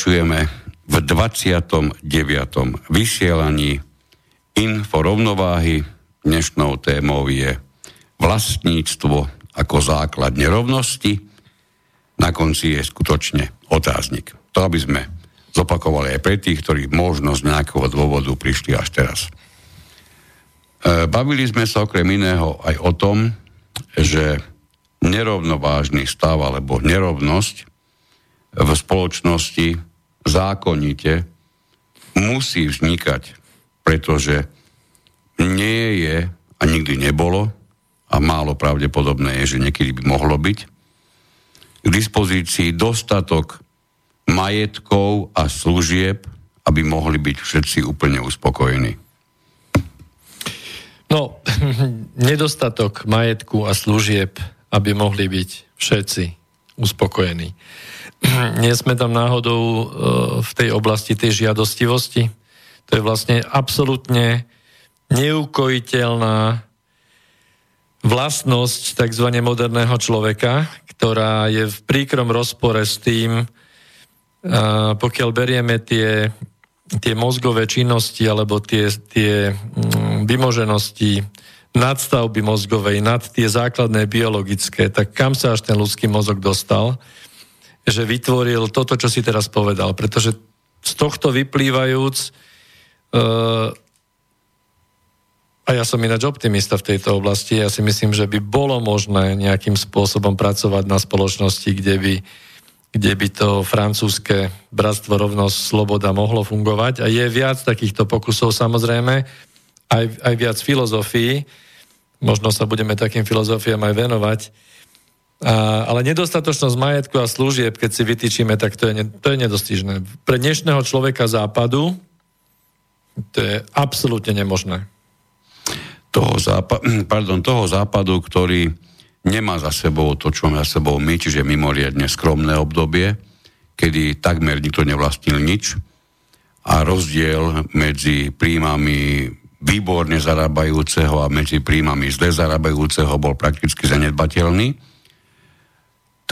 Pokračujeme v 29. vysielaní Info rovnováhy. Dnešnou témou je vlastníctvo ako základ nerovnosti. Na konci je skutočne otáznik. To, aby sme zopakovali aj pre tých, ktorí možno z nejakého dôvodu prišli až teraz. E, Bavili sme sa okrem iného aj o tom, že nerovnovážny stav alebo nerovnosť v spoločnosti zákonite musí vznikať, pretože nie je a nikdy nebolo a málo pravdepodobné je, že niekedy by mohlo byť k dispozícii dostatok majetkov a služieb, aby mohli byť všetci úplne uspokojení.
No, nedostatok majetku a služieb, aby mohli byť všetci uspokojení. Nie sme tam náhodou e, v tej oblasti tej žiadostivosti. To je vlastne absolútne neukojiteľná vlastnosť tzv. moderného človeka, ktorá je v príkrom rozpore s tým, a pokiaľ berieme tie, tie mozgové činnosti alebo tie, tie mm, vymoženosti nadstavby mozgovej nad tie základné biologické, tak kam sa až ten ľudský mozog dostal, že vytvoril toto, čo si teraz povedal. Pretože z tohto vyplývajúc uh, a ja som ináč optimista v tejto oblasti. Ja si myslím, že by bolo možné nejakým spôsobom pracovať na spoločnosti, kde by, kde by to francúzske bratstvo, rovnosť, sloboda mohlo fungovať. A je viac takýchto pokusov samozrejme, aj, aj viac filozofií. Možno sa budeme takým filozofiám aj venovať. Ale nedostatočnosť majetku a služieb, keď si vytýčime, tak to je, to je nedostižné. Pre dnešného človeka západu to je absolútne nemožné
toho, zápa- pardon, toho západu, ktorý nemá za sebou to, čo má za sebou my, čiže mimoriadne skromné obdobie, kedy takmer nikto nevlastnil nič a rozdiel medzi príjmami výborne zarábajúceho a medzi príjmami zle zarábajúceho bol prakticky zanedbateľný.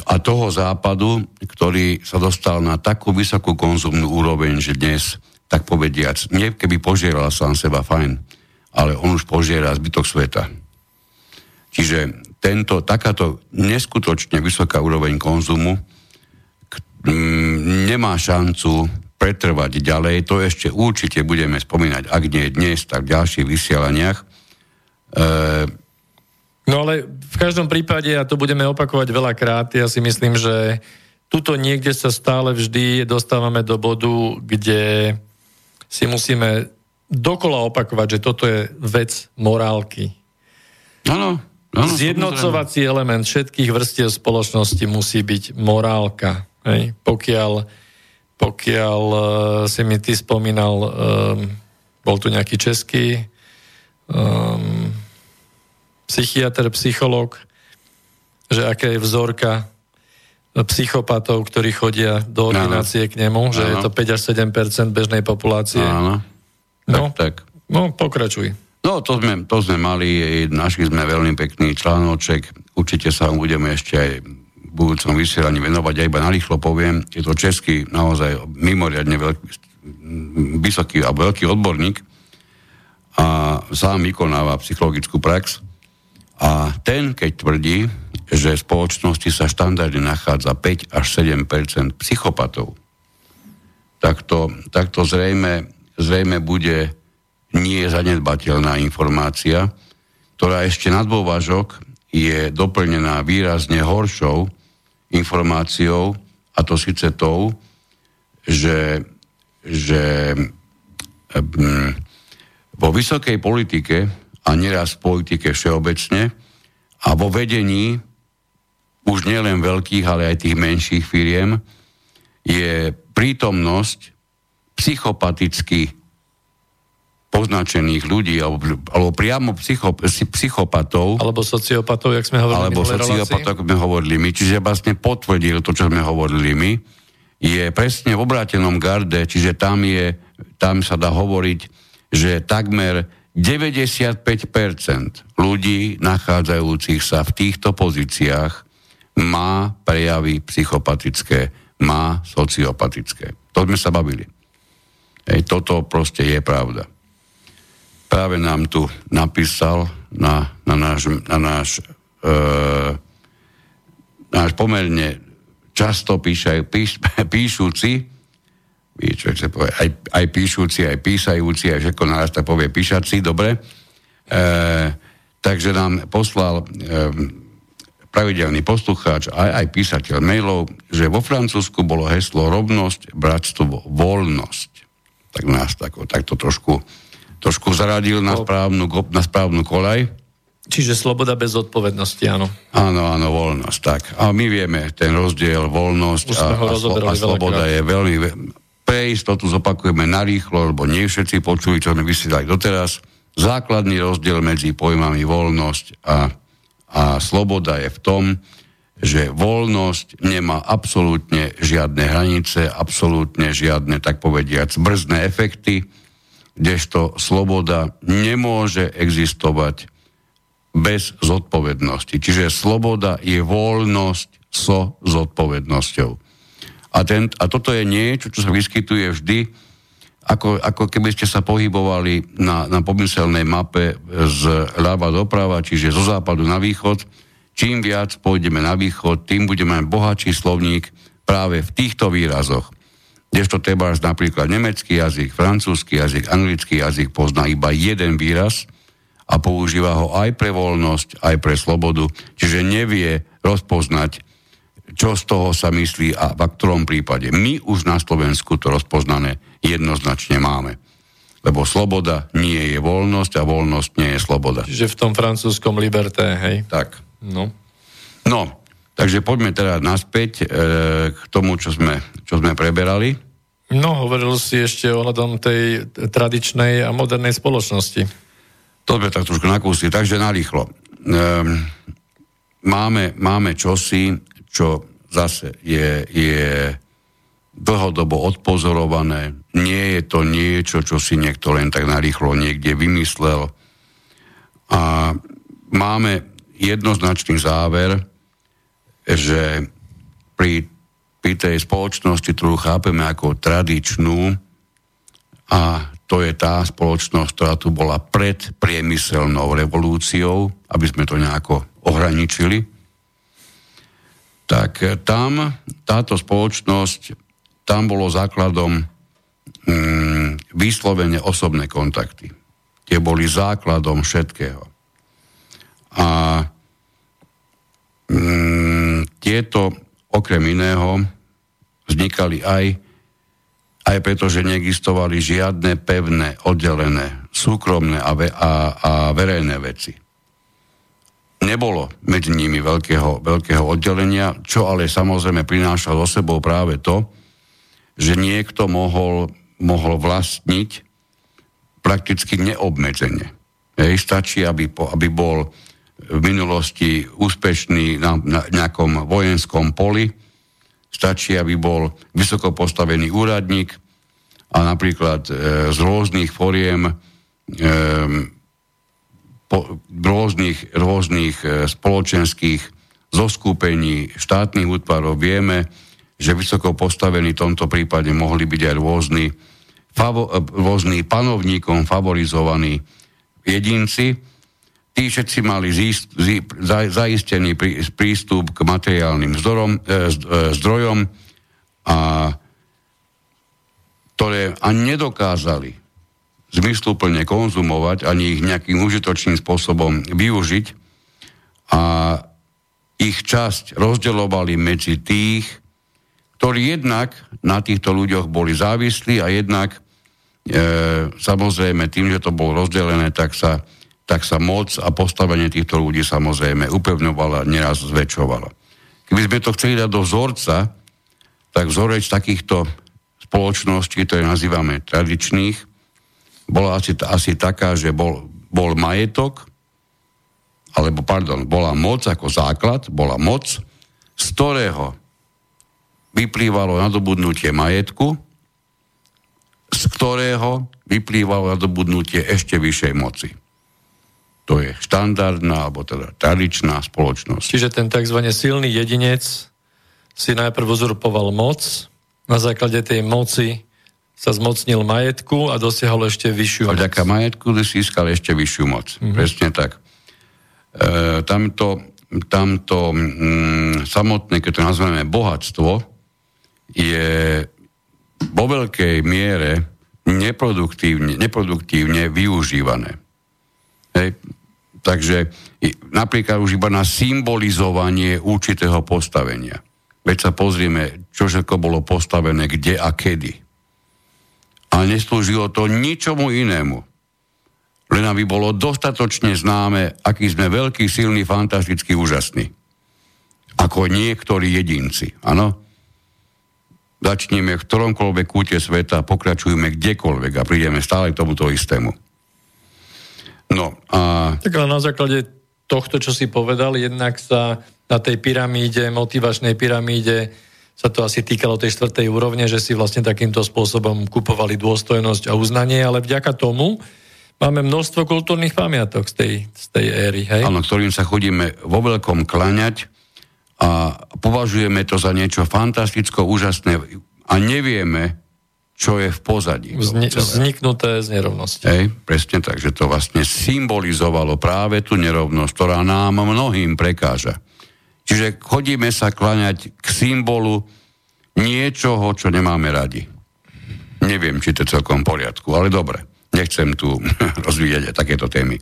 A toho západu, ktorý sa dostal na takú vysokú konzumnú úroveň, že dnes, tak povediac, nie keby požieral sám seba, fajn, ale on už požiera zbytok sveta. Čiže tento, takáto neskutočne vysoká úroveň konzumu k, m, nemá šancu pretrvať ďalej. To ešte určite budeme spomínať, ak nie dnes, tak v ďalších vysielaniach. E,
No ale v každom prípade, a to budeme opakovať veľakrát, ja si myslím, že tuto niekde sa stále vždy dostávame do bodu, kde si musíme dokola opakovať, že toto je vec morálky.
áno, áno,
Zjednocovací element všetkých vrstiev spoločnosti musí byť morálka. Hej? Pokiaľ, pokiaľ uh, si mi ty spomínal, um, bol tu nejaký český um, psychiatr, psychológ, že aká je vzorka psychopatov, ktorí chodia do ordinácie k nemu, že je to 5 až 7 bežnej populácie.
Áno.
No,
Tak, tak.
no pokračuj.
No, to sme, to sme mali, našli sme veľmi pekný článoček, určite sa budeme ešte aj v budúcom vysielaní venovať, ja iba narýchlo poviem, je to český naozaj mimoriadne veľký, vysoký a veľký odborník a sám vykonáva psychologickú prax a ten, keď tvrdí, že v spoločnosti sa štandardne nachádza 5 až 7% psychopatov, tak to, tak to zrejme, zrejme bude nie zanedbateľná informácia, ktorá ešte na dôvažok je doplnená výrazne horšou informáciou, a to síce tou, že, že vo vysokej politike a neraz v politike všeobecne a vo vedení už nielen veľkých, ale aj tých menších firiem je prítomnosť psychopaticky poznačených ľudí, alebo, alebo priamo psycho, psychopatov.
Alebo sociopatov, jak sme hovorili
Alebo sociopatov, ako sme hovorili my. Čiže vlastne potvrdil to, čo sme hovorili my. Je presne v obrátenom garde, čiže tam, je, tam sa dá hovoriť, že takmer 95% ľudí nachádzajúcich sa v týchto pozíciách má prejavy psychopatické, má sociopatické. To sme sa bavili. Hej, toto proste je pravda práve nám tu napísal na, na náš, na náš, e, náš pomerne často píšaj, píš, píšuci, čo sa povie, aj, aj píšuci, aj písajúci, aj všetko naraz tak povie píšaci, dobre. E, takže nám poslal e, pravidelný poslucháč, aj, aj písateľ mailov, že vo Francúzsku bolo heslo rovnosť, bratstvo, voľnosť. Tak nás tako, takto trošku trošku zaradil na správnu, na správnu kolaj.
Čiže sloboda bez odpovednosti, áno.
Áno, áno, voľnosť, tak. A my vieme ten rozdiel, voľnosť a, a, slo, a sloboda je veľmi... Pre istotu zopakujeme narýchlo, lebo nie všetci počuli, čo sme vysielali doteraz. Základný rozdiel medzi pojmami voľnosť a, a sloboda je v tom, že voľnosť nemá absolútne žiadne hranice, absolútne žiadne, tak povediac, brzdné efekty kdežto sloboda nemôže existovať bez zodpovednosti. Čiže sloboda je voľnosť so zodpovednosťou. A, ten, a toto je niečo, čo sa vyskytuje vždy, ako, ako keby ste sa pohybovali na, na pomyselnej mape z ľava doprava, čiže zo západu na východ. Čím viac pôjdeme na východ, tým budeme mať bohatší slovník práve v týchto výrazoch. Kdežto Tebárs napríklad nemecký jazyk, francúzsky jazyk, anglický jazyk pozná iba jeden výraz a používa ho aj pre voľnosť, aj pre slobodu, čiže nevie rozpoznať, čo z toho sa myslí a v ktorom prípade. My už na Slovensku to rozpoznané jednoznačne máme. Lebo sloboda nie je voľnosť a voľnosť nie je sloboda.
Čiže v tom francúzskom liberté, hej?
Tak.
No.
No, Takže poďme teda naspäť e, k tomu, čo sme, čo sme preberali.
No, hovoril si ešte ohľadom tej tradičnej a modernej spoločnosti.
To sme tak trošku nakúsili, takže narýchlo. E, máme, máme čosi, čo zase je, je dlhodobo odpozorované. Nie je to niečo, čo si niekto len tak narýchlo niekde vymyslel. A máme jednoznačný záver, že pri, pri tej spoločnosti, ktorú chápeme ako tradičnú, a to je tá spoločnosť, ktorá tu bola pred priemyselnou revolúciou, aby sme to nejako ohraničili, tak tam táto spoločnosť, tam bolo základom mm, vyslovene osobné kontakty. Tie boli základom všetkého. A mm, tieto okrem iného vznikali aj, aj preto, že neexistovali žiadne pevné, oddelené, súkromné a, ve, a, a verejné veci. Nebolo medzi nimi veľkého, veľkého oddelenia, čo ale samozrejme prinášalo so sebou práve to, že niekto mohol, mohol vlastniť prakticky neobmedzenie. Hej, stačí, aby, aby bol v minulosti úspešný na, na nejakom vojenskom poli. Stačí, aby bol vysoko postavený úradník a napríklad e, z rôznych foriem e, po, rôznych, rôznych e, spoločenských zoskúpení štátnych útvarov vieme, že vysoko postavení v tomto prípade mohli byť aj rôzni, favo, e, rôzni panovníkom favorizovaní jedinci, tí všetci mali zíst, zí, za, zaistený prí, prístup k materiálnym vzdorom, e, e, zdrojom, a, ktoré ani nedokázali zmysluplne konzumovať, ani ich nejakým užitočným spôsobom využiť a ich časť rozdeľovali medzi tých, ktorí jednak na týchto ľuďoch boli závislí a jednak e, samozrejme tým, že to bolo rozdelené, tak sa, tak sa moc a postavenie týchto ľudí samozrejme upevňovala, neraz zväčšovala. Keby sme to chceli dať do vzorca, tak vzorec takýchto spoločností, ktoré nazývame tradičných, bola asi, asi taká, že bol, bol majetok, alebo pardon, bola moc ako základ, bola moc, z ktorého vyplývalo nadobudnutie majetku, z ktorého vyplývalo nadobudnutie ešte vyššej moci. To je štandardná, alebo teda tradičná spoločnosť.
Čiže ten tzv. silný jedinec si najprv uzurpoval moc, na základe tej moci sa zmocnil majetku a dosiahol ešte vyššiu
a vďaka
moc.
majetku získal ešte vyššiu moc. Mm-hmm. Presne tak. E, tamto tamto mm, samotné, keď to nazveme bohatstvo, je vo veľkej miere neproduktívne, neproduktívne využívané. Hej. Takže napríklad už iba na symbolizovanie určitého postavenia. Veď sa pozrieme, čo všetko bolo postavené, kde a kedy. A neslúžilo to ničomu inému. Len aby bolo dostatočne známe, aký sme veľký, silný, fantastický, úžasný. Ako niektorí jedinci. Áno? Začneme v ktoromkoľvek kúte sveta, pokračujeme kdekoľvek a prídeme stále k tomuto istému. No a...
Tak ale na základe tohto, čo si povedal, jednak sa na tej pyramíde, motivačnej pyramíde, sa to asi týkalo tej štvrtej úrovne, že si vlastne takýmto spôsobom kupovali dôstojnosť a uznanie, ale vďaka tomu máme množstvo kultúrnych pamiatok z tej, z tej éry. Hej?
Áno, ktorým sa chodíme vo veľkom klaňať a považujeme to za niečo fantasticko, úžasné a nevieme, čo je v pozadí.
Zni- vzniknuté z nerovnosti.
Hej, presne tak, že to vlastne symbolizovalo práve tú nerovnosť, ktorá nám mnohým prekáža. Čiže chodíme sa klaňať k symbolu niečoho, čo nemáme radi. Neviem, či to je celkom v poriadku, ale dobre. Nechcem tu rozvíjať takéto témy.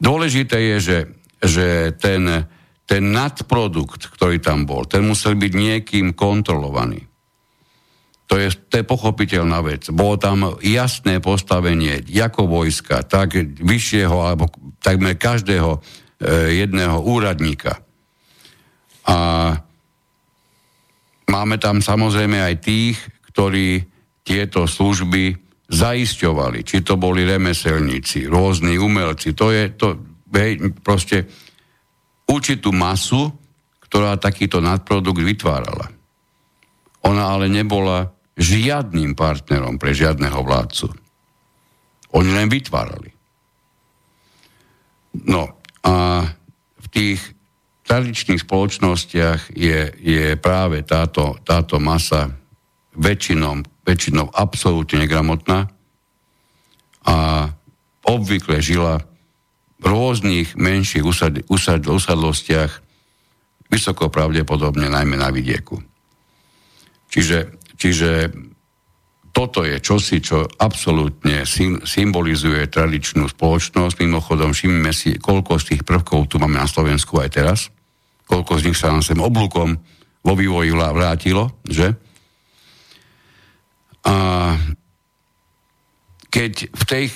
Dôležité je, že, že ten, ten nadprodukt, ktorý tam bol, ten musel byť niekým kontrolovaný. To je, to je pochopiteľná vec. Bolo tam jasné postavenie ako vojska, tak vyššieho alebo takmer každého e, jedného úradníka. A máme tam samozrejme aj tých, ktorí tieto služby zaisťovali. Či to boli remeselníci, rôzni umelci. To je to, hej, proste určitú masu, ktorá takýto nadprodukt vytvárala. Ona ale nebola žiadnym partnerom pre žiadneho vládcu. Oni len vytvárali. No a v tých tradičných spoločnostiach je, je práve táto, táto masa väčšinou, väčšinou absolútne negramotná a obvykle žila v rôznych menších usad, usad, usadlostiach, vysoko pravdepodobne najmä na vidieku. Čiže Čiže toto je čosi, čo absolútne symbolizuje tradičnú spoločnosť. Mimochodom, všimnime si, koľko z tých prvkov tu máme na Slovensku aj teraz. Koľko z nich sa nám sem oblúkom vo vývoji vrátilo, že? A keď v tej e,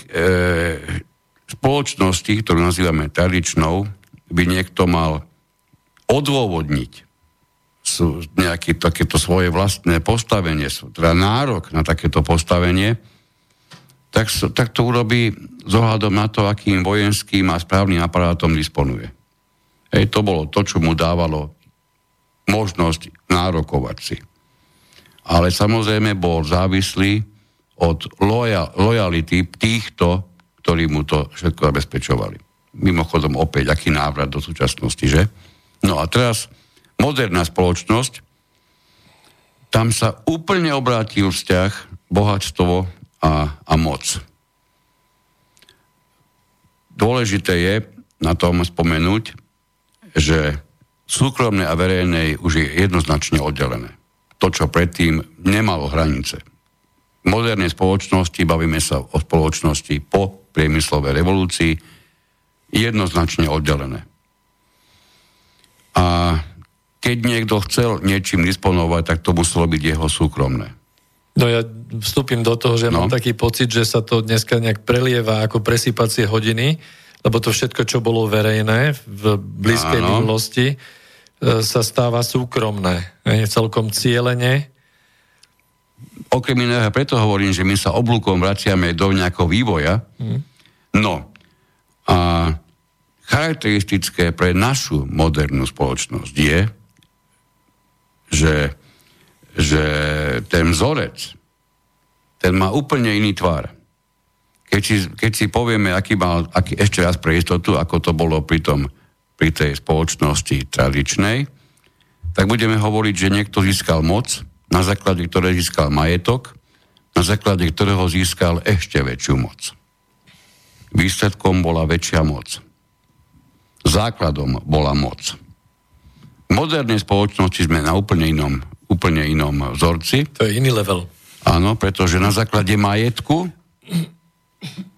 spoločnosti, ktorú nazývame tradičnou, by niekto mal odôvodniť sú nejaké takéto svoje vlastné postavenie, teda nárok na takéto postavenie, tak, tak to urobí ohľadom na to, akým vojenským a správnym aparátom disponuje. Hej, to bolo to, čo mu dávalo možnosť nárokovať si. Ale samozrejme bol závislý od loja, lojality týchto, ktorí mu to všetko zabezpečovali. Mimochodom opäť, aký návrat do súčasnosti, že? No a teraz moderná spoločnosť, tam sa úplne obrátil vzťah bohatstvo a, a moc. Dôležité je na tom spomenúť, že súkromné a verejné už je jednoznačne oddelené. To, čo predtým nemalo hranice. V modernej spoločnosti, bavíme sa o spoločnosti po priemyslovej revolúcii, jednoznačne oddelené. A keď niekto chcel niečím disponovať, tak to muselo byť jeho súkromné.
No ja vstúpim do toho, že no. mám taký pocit, že sa to dneska nejak prelieva ako presýpacie hodiny, lebo to všetko, čo bolo verejné v blízkej Áno. minulosti, e, sa stáva súkromné. Je celkom cieľene.
Okrem iného, preto hovorím, že my sa oblúkom vraciame do nejakého vývoja. Hmm. No, a charakteristické pre našu modernú spoločnosť je, že že ten vzorec, ten má úplne iný tvar. Keď si, keď si povieme, aký mal, aký, ešte raz pre istotu, ako to bolo pri, tom, pri tej spoločnosti tradičnej, tak budeme hovoriť, že niekto získal moc, na základe ktorého získal majetok, na základe ktorého získal ešte väčšiu moc. Výsledkom bola väčšia moc. Základom bola moc. Modernej spoločnosti sme na úplne inom úplne inom vzorci.
To je iný level.
Áno, pretože na základe majetku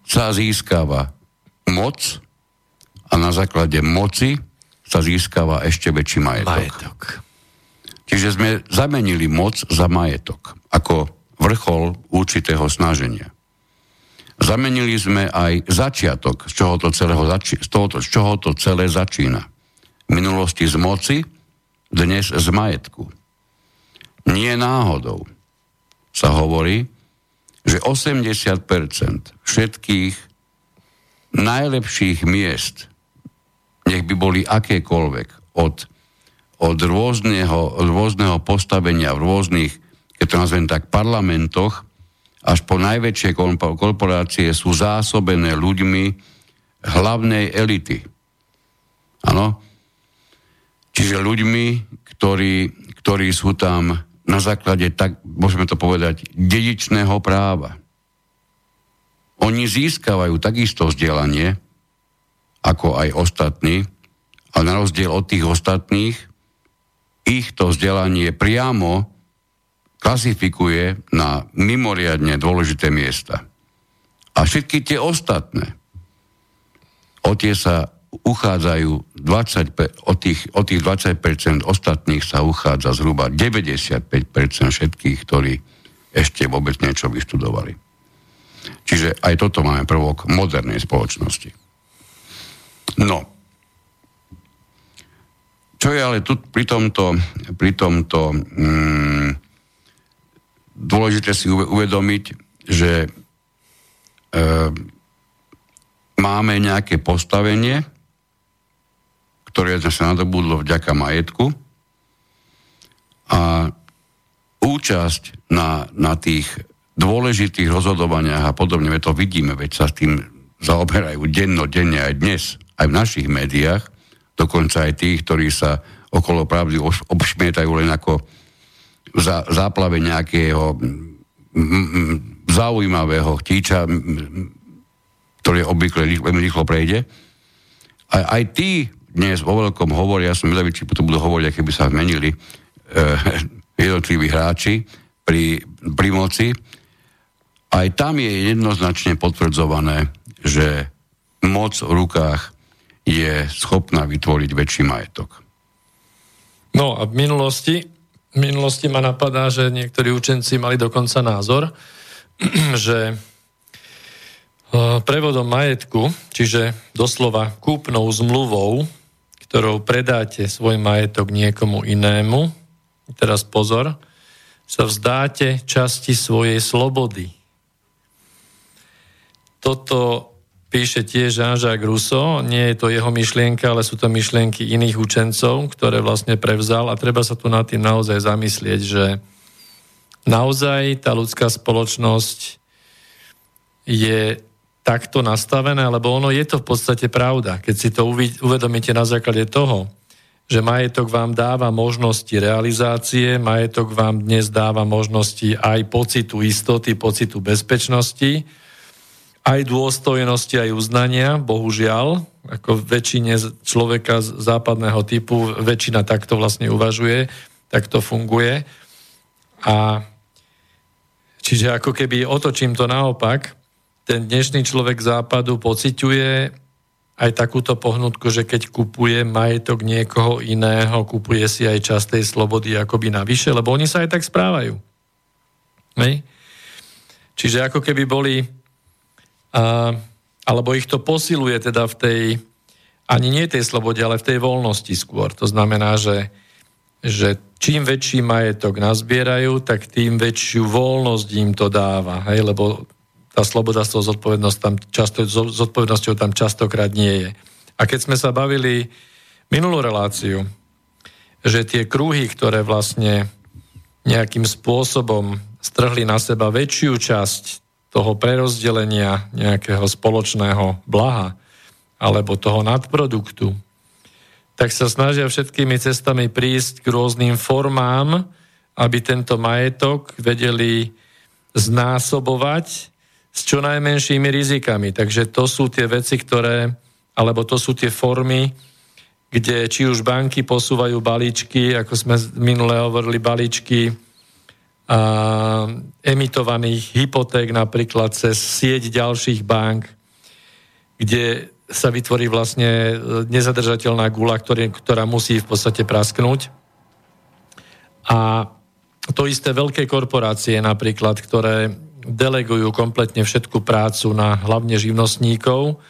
sa získava moc a na základe moci sa získava ešte väčší majetok. majetok. Čiže sme zamenili moc za majetok ako vrchol určitého snaženia. Zamenili sme aj začiatok, z čoho to, celého zači- z, tohoto, z čoho to celé začína. V minulosti z moci, dnes z majetku. Nie náhodou sa hovorí, že 80% všetkých najlepších miest, nech by boli akékoľvek, od, od rôzneho, rôzneho postavenia v rôznych, keď to nazvem tak, parlamentoch, až po najväčšie korporácie sú zásobené ľuďmi hlavnej elity. Áno? Čiže ľuďmi, ktorí, ktorí sú tam na základe, tak môžeme to povedať, dedičného práva. Oni získavajú takisto vzdelanie, ako aj ostatní, ale na rozdiel od tých ostatných, ich to vzdelanie priamo klasifikuje na mimoriadne dôležité miesta. A všetky tie ostatné, o tie sa uchádzajú 20, o, tých, o tých 20% ostatných sa uchádza zhruba 95% všetkých, ktorí ešte vôbec niečo vyštudovali. Čiže aj toto máme prvok modernej spoločnosti. No. Čo je ale tu pri tomto, pri tomto mm, dôležité si uvedomiť, že e, máme nejaké postavenie, ktoré sa nadobudlo vďaka majetku a účasť na, na tých dôležitých rozhodovaniach a podobne, to vidíme, veď sa s tým zaoberajú denno, denne aj dnes, aj v našich médiách, dokonca aj tých, ktorí sa okolo pravdy obšmietajú len ako za, záplave nejakého zaujímavého chtíča, ktorý obvykle veľmi rýchlo prejde. A aj tí dnes vo veľkom hovoria, ja som vedavý, či to budú hovoriť, keby sa zmenili e, jednotliví hráči pri, pri moci. Aj tam je jednoznačne potvrdzované, že moc v rukách je schopná vytvoriť väčší majetok.
No a v minulosti, v minulosti ma napadá, že niektorí učenci mali dokonca názor, že e, prevodom majetku, čiže doslova kúpnou zmluvou, ktorou predáte svoj majetok niekomu inému, teraz pozor, sa vzdáte časti svojej slobody. Toto píše tiež Jean-Jacques Rousseau, nie je to jeho myšlienka, ale sú to myšlienky iných učencov, ktoré vlastne prevzal a treba sa tu nad tým naozaj zamyslieť, že naozaj tá ľudská spoločnosť je takto nastavené, lebo ono je to v podstate pravda. Keď si to uvedomíte na základe toho, že majetok vám dáva možnosti realizácie, majetok vám dnes dáva možnosti aj pocitu istoty, pocitu bezpečnosti, aj dôstojnosti, aj uznania, bohužiaľ, ako väčšine človeka západného typu, väčšina takto vlastne uvažuje, tak to funguje. A Čiže ako keby otočím to naopak, ten dnešný človek západu pociťuje aj takúto pohnutku, že keď kupuje majetok niekoho iného, kupuje si aj čas tej slobody akoby navyše, lebo oni sa aj tak správajú. Hej? Čiže ako keby boli, a, alebo ich to posiluje teda v tej, ani nie tej slobode, ale v tej voľnosti skôr. To znamená, že, že čím väčší majetok nazbierajú, tak tým väčšiu voľnosť im to dáva. Hej? Lebo tá sloboda s tou zodpovednosť tam často, zodpovednosťou tam častokrát nie je. A keď sme sa bavili minulú reláciu, že tie kruhy, ktoré vlastne nejakým spôsobom strhli na seba väčšiu časť toho prerozdelenia nejakého spoločného blaha alebo toho nadproduktu, tak sa snažia všetkými cestami prísť k rôznym formám, aby tento majetok vedeli znásobovať s čo najmenšími rizikami. Takže to sú tie veci, ktoré, alebo to sú tie formy, kde či už banky posúvajú balíčky, ako sme minule hovorili, balíčky a, emitovaných hypoték napríklad cez sieť ďalších bank, kde sa vytvorí vlastne nezadržateľná gula, ktorý, ktorá musí v podstate prasknúť. A to isté veľké korporácie napríklad, ktoré delegujú kompletne všetku prácu na hlavne živnostníkov,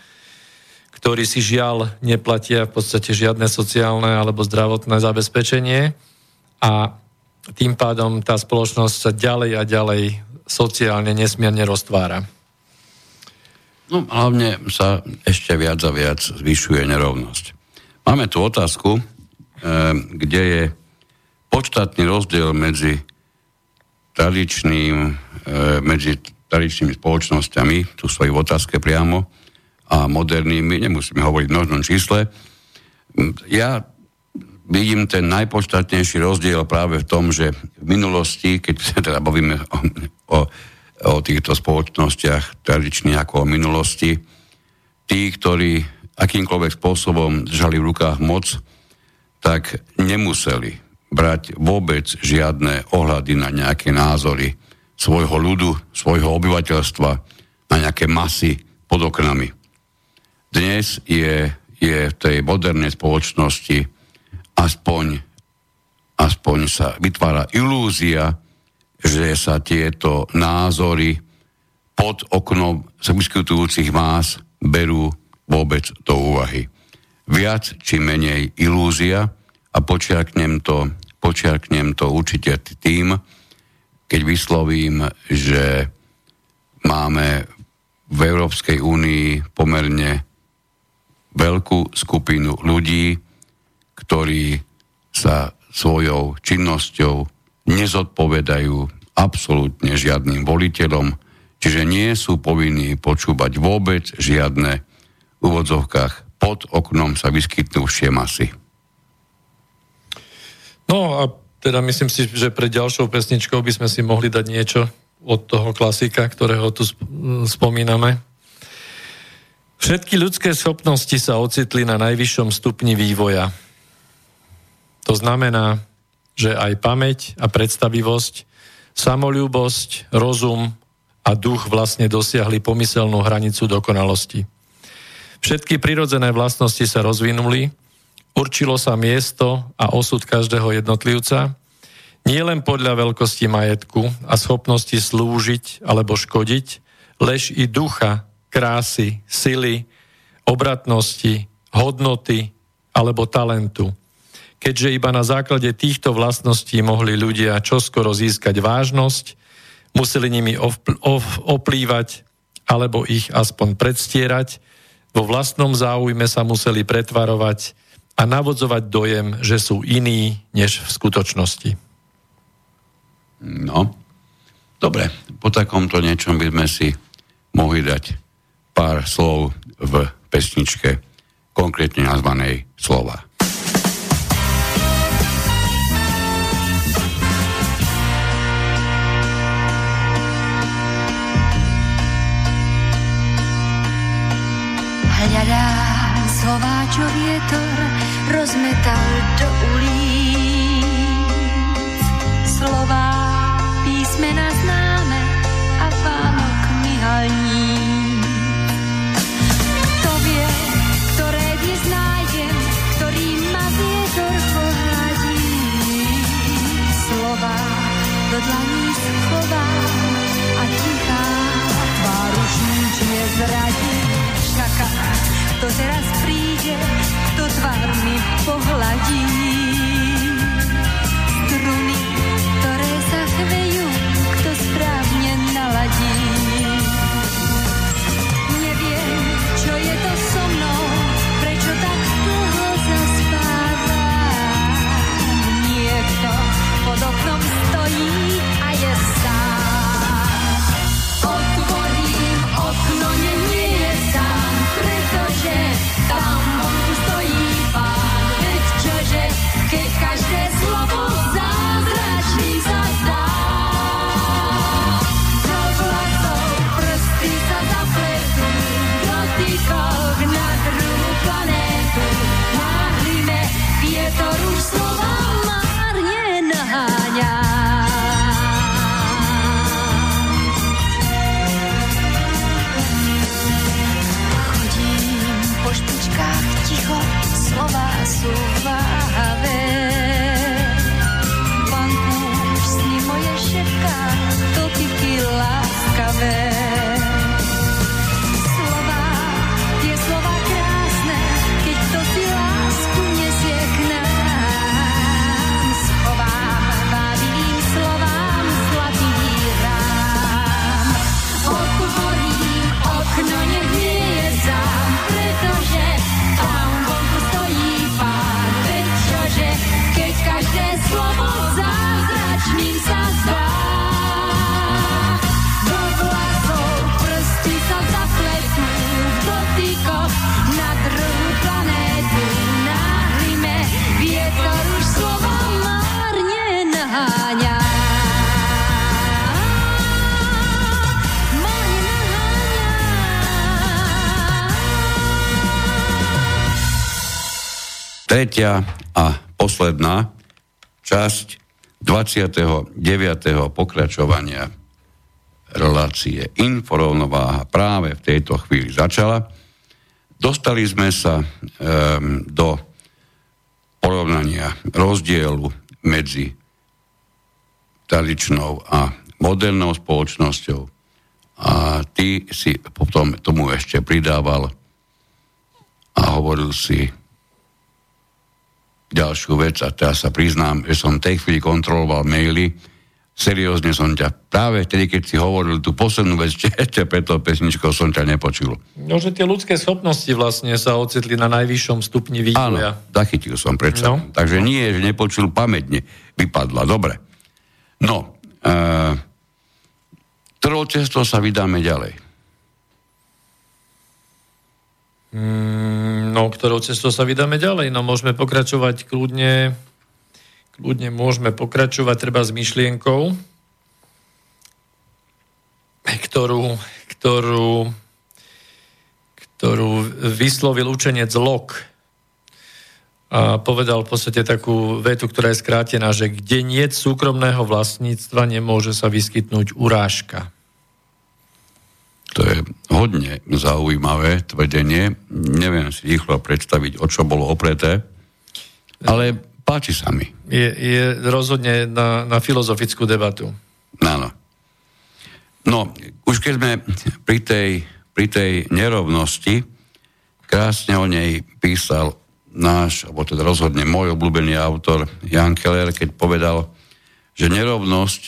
ktorí si žiaľ neplatia v podstate žiadne sociálne alebo zdravotné zabezpečenie a tým pádom tá spoločnosť sa ďalej a ďalej sociálne nesmierne roztvára.
No hlavne sa ešte viac a viac zvyšuje nerovnosť. Máme tu otázku, e, kde je podstatný rozdiel medzi tradičným, e, medzi tradičnými spoločnosťami, tu stojí v otázke priamo, a modernými, nemusíme hovoriť v množnom čísle. Ja vidím ten najpodstatnejší rozdiel práve v tom, že v minulosti, keď sa teda bavíme o, o, o týchto spoločnostiach tradičných ako o minulosti, tí, ktorí akýmkoľvek spôsobom držali v rukách moc, tak nemuseli brať vôbec žiadne ohľady na nejaké názory svojho ľudu, svojho obyvateľstva, na nejaké masy pod oknami. Dnes je, je v tej modernej spoločnosti aspoň, aspoň sa vytvára ilúzia, že sa tieto názory pod oknom sa vyskytujúcich más berú vôbec do úvahy. Viac či menej ilúzia, a počiarknem to, počiarknem to určite tým, keď vyslovím, že máme v Európskej únii pomerne veľkú skupinu ľudí, ktorí sa svojou činnosťou nezodpovedajú absolútne žiadnym voliteľom, čiže nie sú povinní počúvať vôbec žiadne v úvodzovkách pod oknom sa vyskytnúšie masy.
No a teda myslím si, že pre ďalšou pesničkou by sme si mohli dať niečo od toho klasika, ktorého tu spomíname. Všetky ľudské schopnosti sa ocitli na najvyššom stupni vývoja. To znamená, že aj pamäť a predstavivosť, samolúbosť, rozum a duch vlastne dosiahli pomyselnú hranicu dokonalosti. Všetky prirodzené vlastnosti sa rozvinuli, Určilo sa miesto a osud každého jednotlivca, nie len podľa veľkosti majetku a schopnosti slúžiť alebo škodiť, lež i ducha, krásy, sily, obratnosti, hodnoty alebo talentu. Keďže iba na základe týchto vlastností mohli ľudia čoskoro získať vážnosť, museli nimi oplývať alebo ich aspoň predstierať, vo vlastnom záujme sa museli pretvarovať a navodzovať dojem, že sú iní než v skutočnosti.
No, dobre, po takomto niečom by sme si mohli dať pár slov v pesničke, konkrétne nazvanej slova.
Hľadám slova, čo vietor rozmetal
Tretia a posledná časť 29. pokračovania relácie Inforovnováha práve v tejto chvíli začala. Dostali sme sa um, do porovnania rozdielu medzi tradičnou a modernou spoločnosťou a ty si potom tomu ešte pridával a hovoril si ďalšiu vec a teraz sa priznám, že som tej chvíli kontroloval maily, seriózne som ťa, práve vtedy, keď si hovoril tú poslednú vec, ešte pred tou pesničkou som ťa nepočul.
No, že tie ľudské schopnosti vlastne sa ocitli na najvyššom stupni vývoja.
Áno, zachytil som predsa.
No.
Takže nie, že nepočul pamätne. Vypadla, dobre. No, e, ktorou cestou sa vydáme ďalej?
Mm, no, ktorou cestou sa vydáme ďalej? No, môžeme pokračovať kľudne, kľudne môžeme pokračovať treba s myšlienkou, ktorú, ktorú, ktorú vyslovil učenec Lok a povedal v podstate takú vetu, ktorá je skrátená, že kde nie súkromného vlastníctva, nemôže sa vyskytnúť urážka.
To je hodne zaujímavé tvrdenie. Neviem si rýchlo predstaviť, o čo bolo opreté, ale páči sa mi.
Je, je rozhodne na, na filozofickú debatu.
Áno. No, už keď sme pri tej, pri tej nerovnosti, krásne o nej písal náš, alebo teda rozhodne môj obľúbený autor Jan Keller, keď povedal, že nerovnosť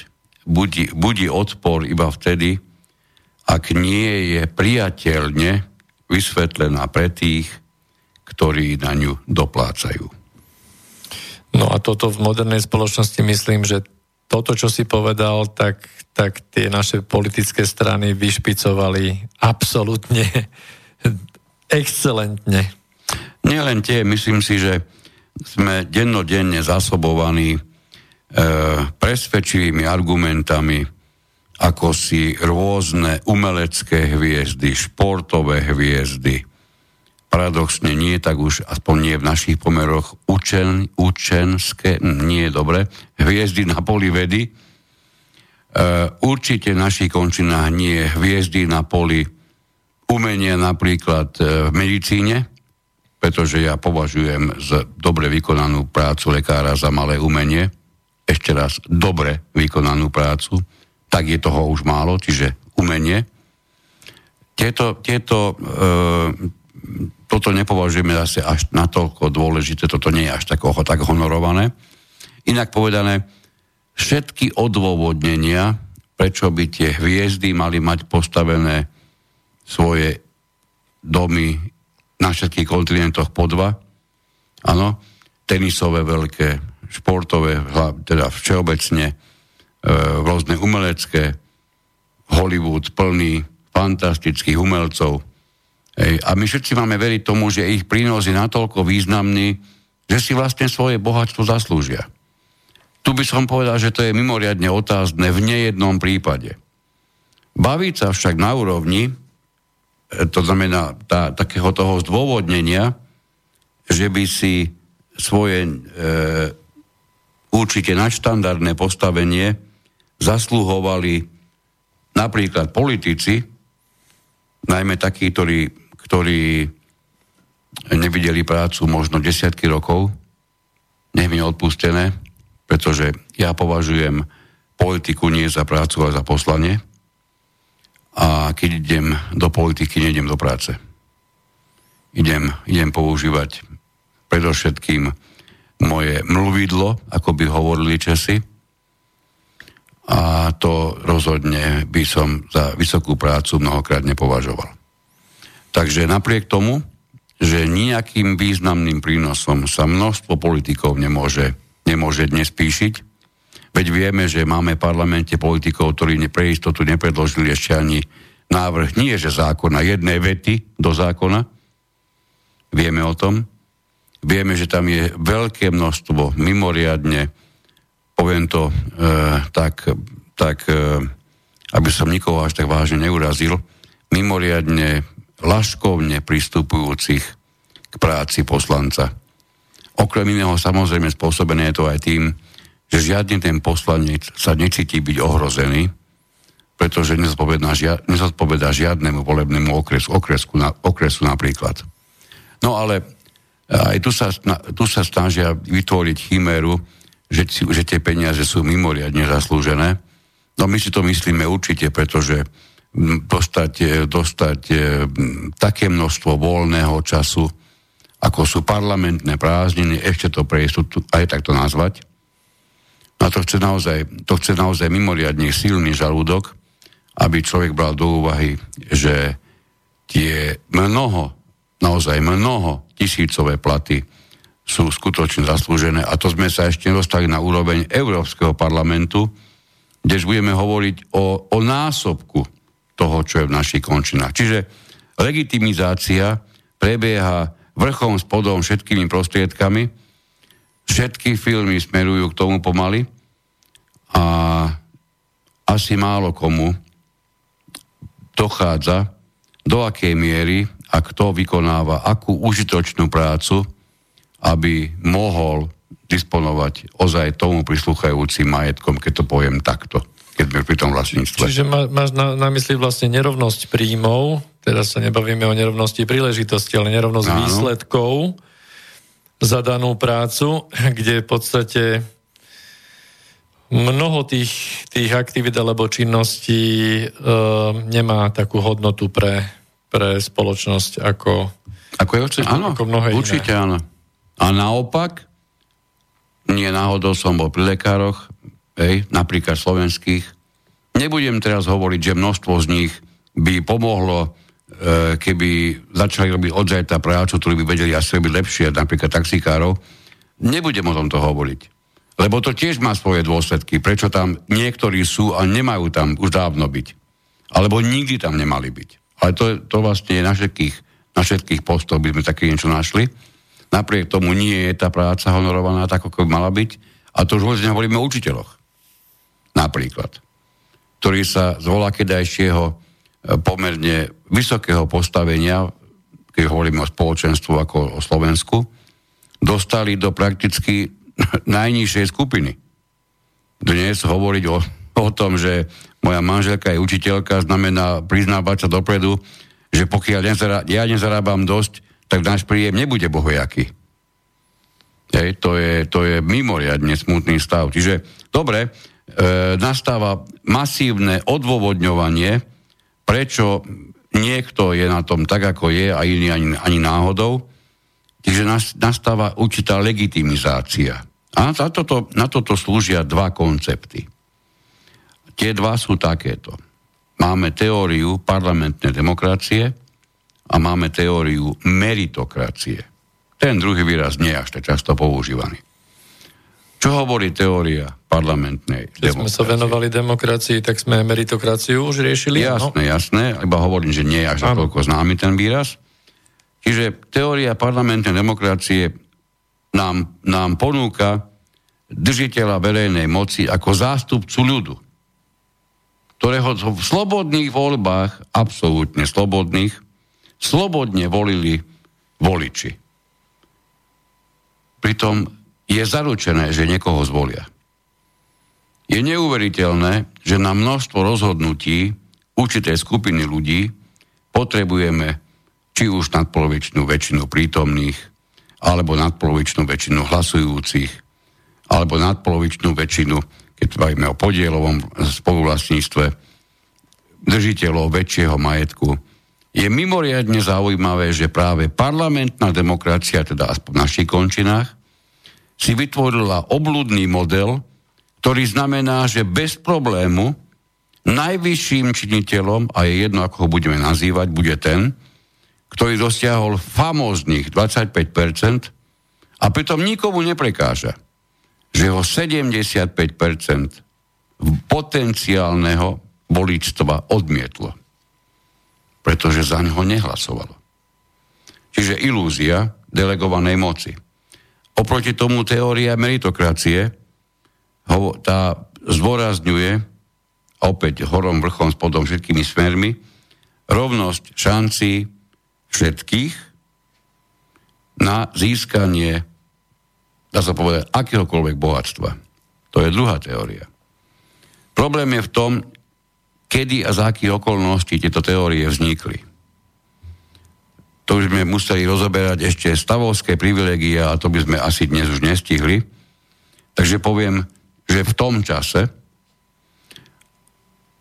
budí, budí odpor iba vtedy, ak nie je priateľne vysvetlená pre tých, ktorí na ňu doplácajú.
No a toto v modernej spoločnosti myslím, že toto, čo si povedal, tak, tak tie naše politické strany vyšpicovali absolútne excelentne.
Nielen tie, myslím si, že sme dennodenne zasobovaní e, presvedčivými argumentami, ako si rôzne umelecké hviezdy, športové hviezdy, paradoxne nie tak už, aspoň nie v našich pomeroch, učen, učenské, nie dobre, hviezdy na poli vedy, e, určite v našich končinách nie hviezdy na poli umenia napríklad e, v medicíne, pretože ja považujem za dobre vykonanú prácu lekára za malé umenie, ešte raz, dobre vykonanú prácu, tak je toho už málo, čiže umenie. Tieto, tieto e, toto nepovažujeme zase až natoľko dôležité, toto nie je až tak, tak honorované. Inak povedané, všetky odôvodnenia, prečo by tie hviezdy mali mať postavené svoje domy na všetkých kontinentoch po dva, áno, tenisové veľké, športové, teda všeobecne, rôzne umelecké, Hollywood plný fantastických umelcov, Ej, a my všetci máme veriť tomu, že ich prínos je natoľko významný, že si vlastne svoje bohatstvo zaslúžia. Tu by som povedal, že to je mimoriadne otázne v nejednom prípade. Baviť sa však na úrovni, e, to znamená tá, takého toho zdôvodnenia, že by si svoje e, určite nadštandardné postavenie zasluhovali napríklad politici, najmä takí, ktorí ktorí nevideli prácu možno desiatky rokov, nech mi odpustené, pretože ja považujem politiku nie za prácu, ale za poslanie. A keď idem do politiky, nejdem do práce. Idem, idem používať predovšetkým moje mluvidlo, ako by hovorili Česi. A to rozhodne by som za vysokú prácu mnohokrát nepovažoval. Takže napriek tomu, že nejakým významným prínosom sa množstvo politikov nemôže, nemôže dnes píšiť, veď vieme, že máme v parlamente politikov, ktorí pre istotu nepredložili ešte ani návrh, nie že zákona, jednej vety do zákona. Vieme o tom. Vieme, že tam je veľké množstvo, mimoriadne, poviem to e, tak, tak e, aby som nikoho až tak vážne neurazil, mimoriadne laškovne pristupujúcich k práci poslanca. Okrem iného samozrejme spôsobené je to aj tým, že žiadny ten poslanec sa necíti byť ohrozený, pretože nezodpovedá, žia, nezodpovedá žiadnemu volebnému okresu, okresku, na, okresu napríklad. No ale aj tu sa, tu sa snažia vytvoriť chiméru, že, že tie peniaze sú mimoriadne zaslúžené. No my si to myslíme určite, pretože dostať, dostať e, také množstvo voľného času, ako sú parlamentné prázdniny, ešte to prejsť, aj tak to nazvať. A to chce naozaj, to chce naozaj mimoriadne silný žalúdok, aby človek bral do úvahy, že tie mnoho, naozaj mnoho tisícové platy sú skutočne zaslúžené. A to sme sa ešte dostali na úroveň Európskeho parlamentu, kdež budeme hovoriť o, o násobku toho, čo je v našich končinách. Čiže legitimizácia prebieha vrchom spodom všetkými prostriedkami, všetky filmy smerujú k tomu pomaly a asi málo komu dochádza, do akej miery a kto vykonáva akú užitočnú prácu, aby mohol disponovať ozaj tomu prislúchajúcim majetkom, keď to poviem takto keď sme pri tom vlastníctve.
Čiže má, máš na, na mysli vlastne nerovnosť príjmov, teraz sa nebavíme o nerovnosti príležitosti, ale nerovnosť Áno. výsledkov za danú prácu, kde v podstate mnoho tých, tých aktivít alebo činností e, nemá takú hodnotu pre, pre spoločnosť ako,
ako, je určite, áno,
ako mnohé
určite
iné.
áno. A naopak, nie náhodou som bol pri lekároch, hej, napríklad slovenských. Nebudem teraz hovoriť, že množstvo z nich by pomohlo, e, keby začali robiť od zajtra prácu, ktorú by vedeli asi robiť lepšie, napríklad taxikárov. Nebudem o tomto hovoriť. Lebo to tiež má svoje dôsledky. Prečo tam niektorí sú a nemajú tam už dávno byť. Alebo nikdy tam nemali byť. Ale to, to vlastne je na všetkých, na všetkých postoch by sme také niečo našli. Napriek tomu nie je tá práca honorovaná tak, ako by mala byť. A to už vôbec nehovoríme o učiteľoch napríklad, ktorý sa z volakedajšieho e, pomerne vysokého postavenia, keď hovoríme o spoločenstvu ako o Slovensku, dostali do prakticky najnižšej skupiny. Dnes hovoriť o, o tom, že moja manželka je učiteľka, znamená priznávať sa dopredu, že pokiaľ nezará, ja nezarábam dosť, tak náš príjem nebude bohojaký. Hej, to, je, to je mimoriadne smutný stav. Čiže, dobre, e, nastáva masívne odôvodňovanie, prečo niekto je na tom tak, ako je a iný ani, ani náhodou. Čiže nas, nastáva určitá legitimizácia. A na toto, na toto slúžia dva koncepty. Tie dva sú takéto. Máme teóriu parlamentnej demokracie a máme teóriu meritokracie. Ten druhý výraz nie je až tak často používaný. Čo hovorí teória parlamentnej
Keď sme sa
demokracie?
venovali demokracii, tak sme meritokraciu už riešili.
Jasné, jasné, iba hovorím, že nie je až toľko známy ten výraz. Čiže teória parlamentnej demokracie nám, nám ponúka držiteľa verejnej moci ako zástupcu ľudu, ktorého v slobodných voľbách, absolútne slobodných, slobodne volili voliči. Pritom je zaručené, že niekoho zvolia. Je neuveriteľné, že na množstvo rozhodnutí určitej skupiny ľudí potrebujeme či už nadpolovičnú väčšinu prítomných, alebo nadpolovičnú väčšinu hlasujúcich, alebo nadpolovičnú väčšinu, keď bavíme o podielovom spoluvlastníctve, držiteľov väčšieho majetku. Je mimoriadne zaujímavé, že práve parlamentná demokracia, teda aspoň v našich končinách, si vytvorila obludný model, ktorý znamená, že bez problému najvyšším činiteľom, a je jedno, ako ho budeme nazývať, bude ten, ktorý dosiahol famóznych 25% a pritom nikomu neprekáža, že ho 75% potenciálneho voličstva odmietlo, pretože za ňo nehlasovalo. Čiže ilúzia delegovanej moci. Oproti tomu teória meritokracie ho, tá zdôrazňuje opäť horom, vrchom, spodom, všetkými smermi rovnosť šancí všetkých na získanie, dá sa povedať, akéhokoľvek bohatstva. To je druhá teória. Problém je v tom, kedy a za akých okolností tieto teórie vznikli. To už sme museli rozoberať ešte stavovské privilegia a to by sme asi dnes už nestihli. Takže poviem, že v tom čase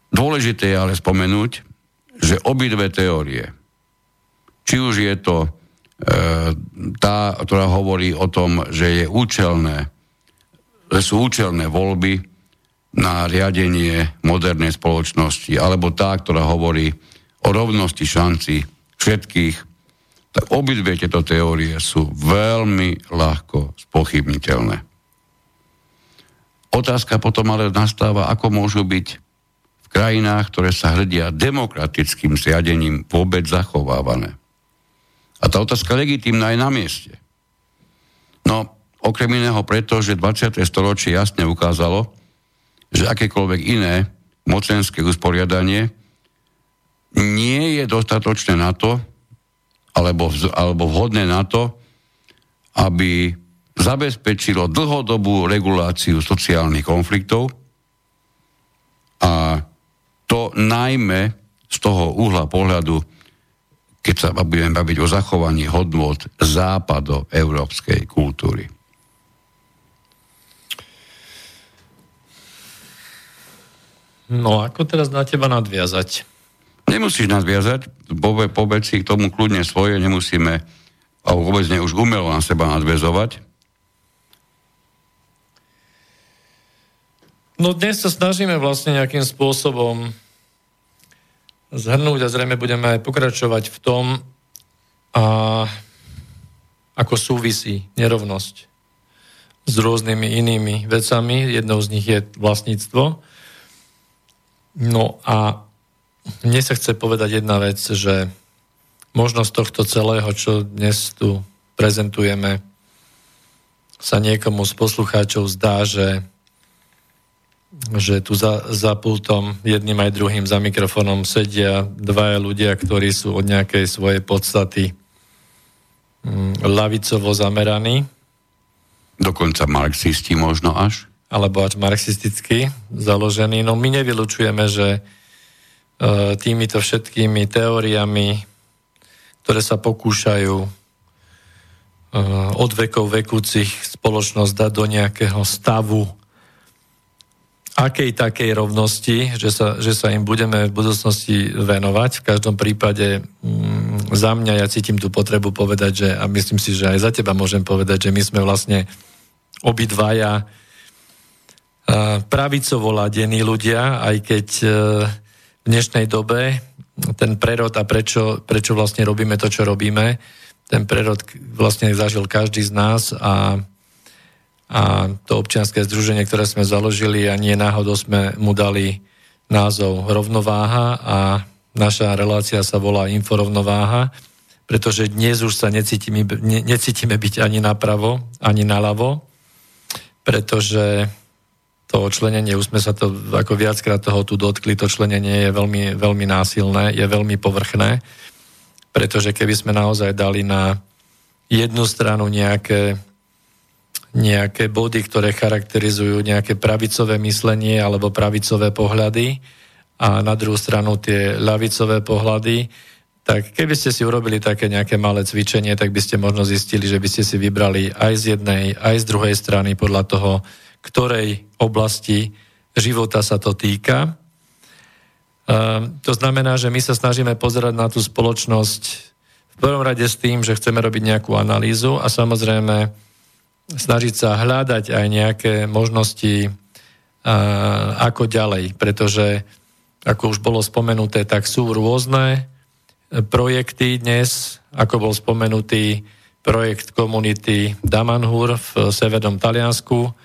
dôležité je ale spomenúť, že obidve teórie, či už je to e, tá, ktorá hovorí o tom, že je účelné, že sú účelné voľby na riadenie modernej spoločnosti, alebo tá, ktorá hovorí o rovnosti šanci všetkých, tak obidve tieto teórie sú veľmi ľahko spochybniteľné. Otázka potom ale nastáva, ako môžu byť v krajinách, ktoré sa hrdia demokratickým zriadením vôbec zachovávané. A tá otázka legitímna je na mieste. No, okrem iného preto, že 20. storočie jasne ukázalo, že akékoľvek iné mocenské usporiadanie nie je dostatočné na to, alebo, alebo vhodné na to, aby zabezpečilo dlhodobú reguláciu sociálnych konfliktov a to najmä z toho uhla pohľadu, keď sa budeme baviť o zachovaní hodnôt západo-európskej kultúry.
No ako teraz na teba nadviazať?
Nemusíš nás viazať, pove- povedz si k tomu kľudne svoje, nemusíme, alebo vôbec ne už umelo na seba nadviazovať.
No dnes sa snažíme vlastne nejakým spôsobom zhrnúť a zrejme budeme aj pokračovať v tom, a ako súvisí nerovnosť s rôznymi inými vecami. Jednou z nich je vlastníctvo. No a mne sa chce povedať jedna vec, že možnosť tohto celého, čo dnes tu prezentujeme, sa niekomu z poslucháčov zdá, že že tu za, za pultom jedným aj druhým za mikrofónom sedia dvaja ľudia, ktorí sú od nejakej svojej podstaty mm, lavicovo zameraní,
Dokonca marxisti možno až.
Alebo až marxisticky založení. No my nevylučujeme, že e, týmito všetkými teóriami, ktoré sa pokúšajú e, od vekov vekúcich spoločnosť dať do nejakého stavu akej takej rovnosti, že sa, že sa im budeme v budúcnosti venovať. V každom prípade mm, za mňa ja cítim tú potrebu povedať, že, a myslím si, že aj za teba môžem povedať, že my sme vlastne obidvaja pravicovo ladení ľudia, aj keď e, v dnešnej dobe ten prerod a prečo, prečo vlastne robíme to, čo robíme, ten prerod vlastne zažil každý z nás a a to občianské združenie, ktoré sme založili a nie náhodou sme mu dali názov Rovnováha a naša relácia sa volá Inforovnováha, pretože dnes už sa necítime, ne, necítime byť ani napravo, ani naľavo, pretože to členenie, už sme sa to ako viackrát toho tu dotkli, to členenie je veľmi, veľmi násilné, je veľmi povrchné, pretože keby sme naozaj dali na jednu stranu nejaké nejaké body, ktoré charakterizujú nejaké pravicové myslenie alebo pravicové pohľady a na druhú stranu tie ľavicové pohľady, tak keby ste si urobili také nejaké malé cvičenie, tak by ste možno zistili, že by ste si vybrali aj z jednej, aj z druhej strany podľa toho, ktorej oblasti života sa to týka. Um, to znamená, že my sa snažíme pozerať na tú spoločnosť v prvom rade s tým, že chceme robiť nejakú analýzu a samozrejme snažiť sa hľadať aj nejaké možnosti, ako ďalej, pretože, ako už bolo spomenuté, tak sú rôzne projekty dnes, ako bol spomenutý projekt komunity Damanhur v severnom Taliansku.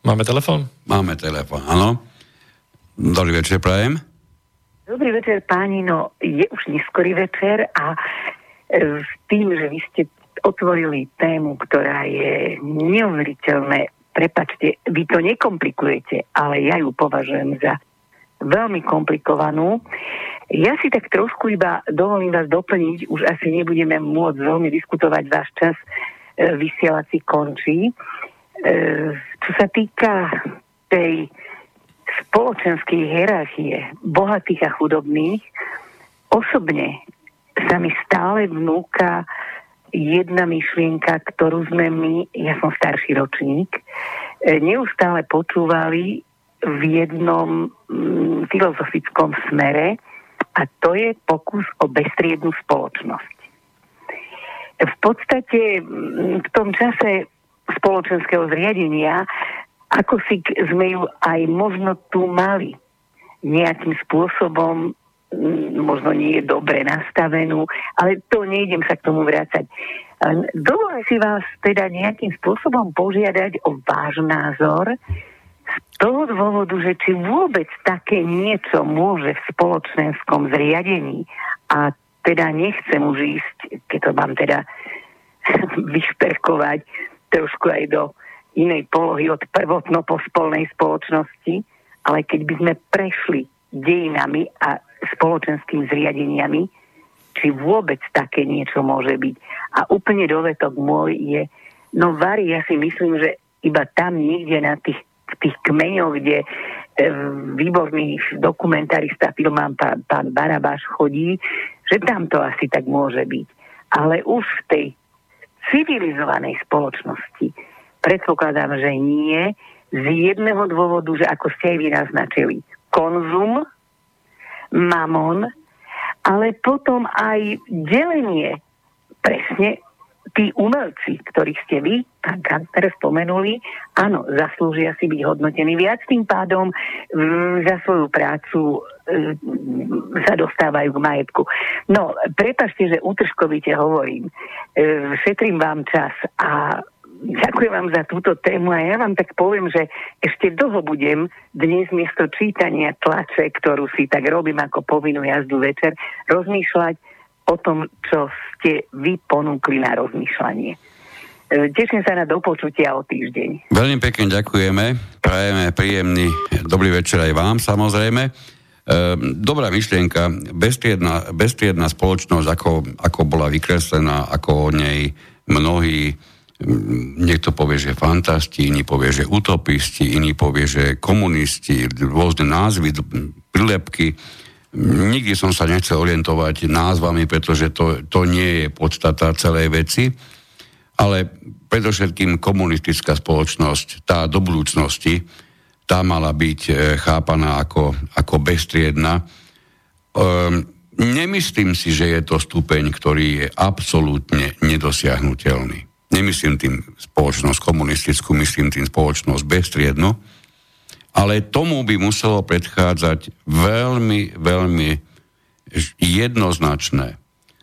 Máme telefon?
Máme telefon, áno. Dobrý večer, prajem.
Dobrý večer, páni, no je už neskorý večer a e, s tým, že vy ste otvorili tému, ktorá je neuveriteľné. Prepačte, vy to nekomplikujete, ale ja ju považujem za veľmi komplikovanú. Ja si tak trošku iba dovolím vás doplniť, už asi nebudeme môcť veľmi diskutovať, váš čas e, vysielací končí. E, čo sa týka tej spoločenskej hierarchie bohatých a chudobných, osobne sa mi stále vnúka jedna myšlienka, ktorú sme my, ja som starší ročník, e, neustále počúvali v jednom mm, filozofickom smere a to je pokus o bestriednu spoločnosť. V podstate mm, v tom čase spoločenského zriadenia ako si sme ju aj možno tu mali nejakým spôsobom možno nie je dobre nastavenú, ale to nejdem sa k tomu vrácať. Dovolím si vás teda nejakým spôsobom požiadať o váš názor z toho dôvodu, že či vôbec také niečo môže v spoločenskom zriadení a teda nechcem už ísť, keď to mám teda vyšperkovať trošku aj do inej polohy od prvotno-pospolnej spoločnosti, ale keď by sme prešli dejinami a spoločenskými zriadeniami, či vôbec také niečo môže byť. A úplne dovetok môj je, no Vary, ja si myslím, že iba tam niekde na tých, tých kmeňoch, kde e, výborný dokumentarista, filmám pán, pán Barabáš chodí, že tam to asi tak môže byť. Ale už v tej civilizovanej spoločnosti. Predpokladám, že nie, z jedného dôvodu, že ako ste aj vy naznačili, konzum mamon, ale potom aj delenie presne tí umelci, ktorých ste vy, pán Kanter, spomenuli, áno, zaslúžia si byť hodnotení viac, tým pádom m, za svoju prácu m, sa dostávajú k majetku. No, prepašte, že utržkovite hovorím. E, šetrím vám čas a Ďakujem vám za túto tému a ja vám tak poviem, že ešte dlho budem dnes miesto čítania tlače, ktorú si tak robím ako povinnú jazdu večer, rozmýšľať o tom, čo ste vy ponúkli na rozmýšľanie. E, teším sa na dopočutia o týždeň.
Veľmi pekne ďakujeme, prajeme príjemný dobrý večer aj vám samozrejme. E, dobrá myšlienka, bestriedná, bestriedná spoločnosť, ako, ako bola vykreslená, ako o nej mnohí niekto povie, že fantasti, iný povie, že utopisti, iný povie, že komunisti, rôzne názvy, prilepky. Nikdy som sa nechcel orientovať názvami, pretože to, to nie je podstata celej veci. ale predovšetkým komunistická spoločnosť, tá do budúcnosti, tá mala byť e, chápaná ako, ako bestriedna. Um, nemyslím si, že je to stupeň, ktorý je absolútne nedosiahnutelný. Nemyslím tým spoločnosť komunistickú, myslím tým spoločnosť bestriednu, ale tomu by muselo predchádzať veľmi, veľmi jednoznačné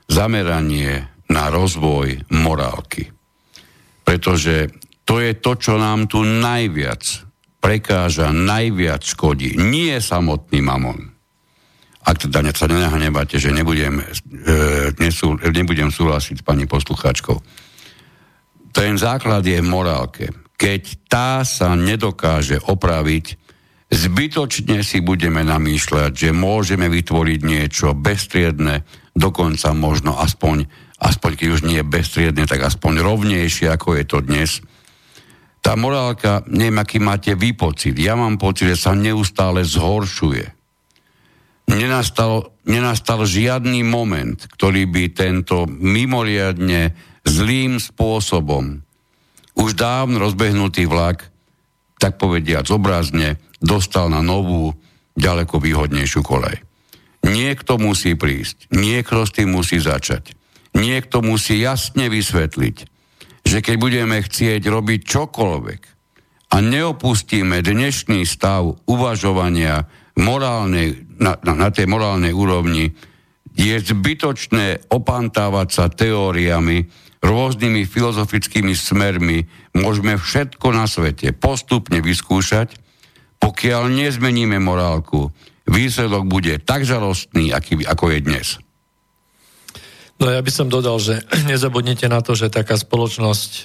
zameranie na rozvoj morálky. Pretože to je to, čo nám tu najviac prekáža, najviac škodí. Nie samotný mamon. Ak teda sa nenahnevate, že nebudem, e, nesú, nebudem súhlasiť s pani poslucháčkou. Ten základ je morálke. Keď tá sa nedokáže opraviť, zbytočne si budeme namýšľať, že môžeme vytvoriť niečo bestriedne, dokonca možno aspoň, aspoň keď už nie bestriedne, tak aspoň rovnejšie, ako je to dnes – tá morálka, neviem, aký máte vy pocit. Ja mám pocit, že sa neustále zhoršuje. Nenastal, nenastal žiadny moment, ktorý by tento mimoriadne zlým spôsobom už dávno rozbehnutý vlak, tak povediac obrazne, dostal na novú, ďaleko výhodnejšiu kolej. Niekto musí prísť, niekto s tým musí začať. Niekto musí jasne vysvetliť, že keď budeme chcieť robiť čokoľvek a neopustíme dnešný stav uvažovania morálnej, na, na, na tej morálnej úrovni, je zbytočné opantávať sa teóriami, rôznymi filozofickými smermi. Môžeme všetko na svete postupne vyskúšať, pokiaľ nezmeníme morálku, výsledok bude tak žalostný, aký, ako je dnes.
No ja by som dodal, že nezabudnite na to, že taká spoločnosť e,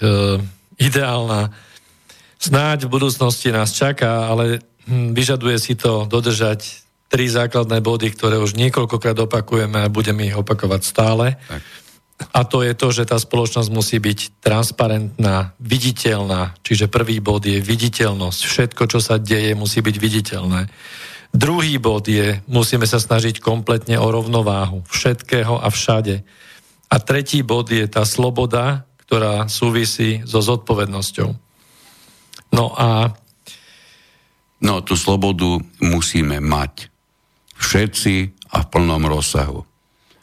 ideálna snáď v budúcnosti nás čaká, ale hm, vyžaduje si to dodržať tri základné body, ktoré už niekoľkokrát opakujeme a budeme ich opakovať stále. Tak. A to je to, že tá spoločnosť musí byť transparentná, viditeľná. Čiže prvý bod je viditeľnosť. Všetko, čo sa deje, musí byť viditeľné. Druhý bod je, musíme sa snažiť kompletne o rovnováhu všetkého a všade. A tretí bod je tá sloboda, ktorá súvisí so zodpovednosťou. No a...
No, tú slobodu musíme mať. Všetci a v plnom rozsahu.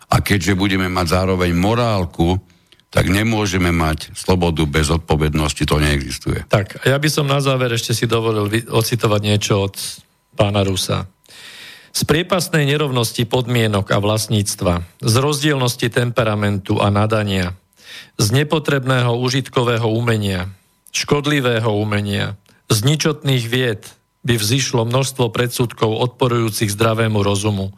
A keďže budeme mať zároveň morálku, tak nemôžeme mať slobodu bez odpovednosti, to neexistuje.
Tak, a ja by som na záver ešte si dovolil ocitovať niečo od pána Rusa. Z priepasnej nerovnosti podmienok a vlastníctva, z rozdielnosti temperamentu a nadania, z nepotrebného užitkového umenia, škodlivého umenia, z ničotných vied by vzýšlo množstvo predsudkov odporujúcich zdravému rozumu,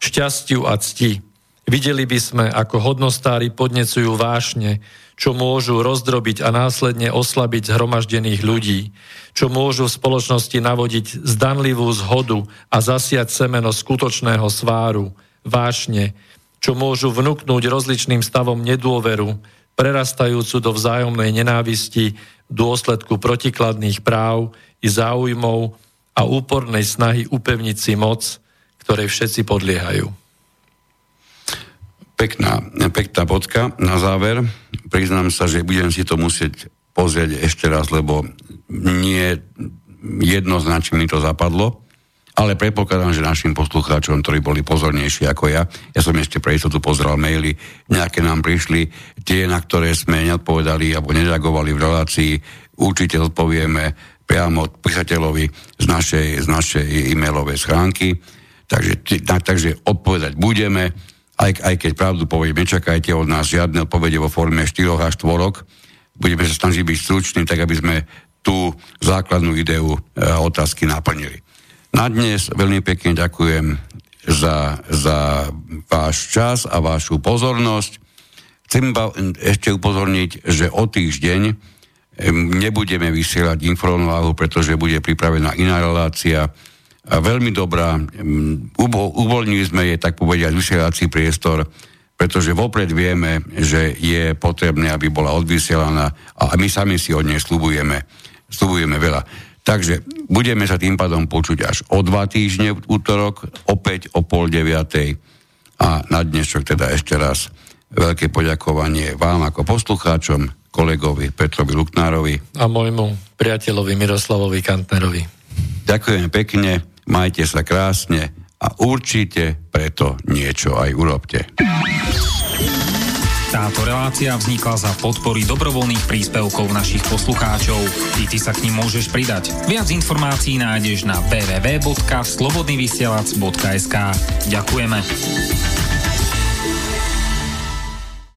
šťastiu a cti. Videli by sme, ako hodnostári podnecujú vášne, čo môžu rozdrobiť a následne oslabiť zhromaždených ľudí, čo môžu v spoločnosti navodiť zdanlivú zhodu a zasiať semeno skutočného sváru, vášne, čo môžu vnúknúť rozličným stavom nedôveru, prerastajúcu do vzájomnej nenávisti dôsledku protikladných práv i záujmov a úpornej snahy upevniť si moc, ktorej všetci podliehajú.
Pekná, pekná bodka na záver. Priznám sa, že budem si to musieť pozrieť ešte raz, lebo nie jednoznačne mi to zapadlo, ale predpokladám, že našim poslucháčom, ktorí boli pozornejší ako ja, ja som ešte pre istotu pozeral maily, nejaké nám prišli, tie, na ktoré sme neodpovedali alebo nereagovali v relácii, určite odpovieme priamo písateľovi z našej, z našej e-mailovej schránky. Takže, takže odpovedať budeme aj, aj keď pravdu poviem, nečakajte od nás žiadne odpovede vo forme 4 až 4. Budeme sa snažiť byť struční, tak aby sme tú základnú ideu e, otázky naplnili. Na dnes veľmi pekne ďakujem za, za váš čas a vašu pozornosť. Chcem ešte upozorniť, že o týždeň nebudeme vysielať informáciu, pretože bude pripravená iná relácia veľmi dobrá. Uvoľnili sme je, tak povediať, vysielací priestor, pretože vopred vieme, že je potrebné, aby bola odvysielaná a my sami si od nej slubujeme, slubujeme veľa. Takže budeme sa tým pádom počuť až o dva týždne v útorok, opäť o pol deviatej a na dnešok teda ešte raz veľké poďakovanie vám ako poslucháčom, kolegovi Petrovi Luknárovi.
A môjmu priateľovi Miroslavovi Kantnerovi.
Ďakujem pekne, majte sa krásne a určite preto niečo aj urobte.
Táto relácia vznikla za podpory dobrovoľných príspevkov našich poslucháčov. I ty sa k ním môžeš pridať. Viac informácií nájdeš na www.slobodnyvysielac.sk Ďakujeme.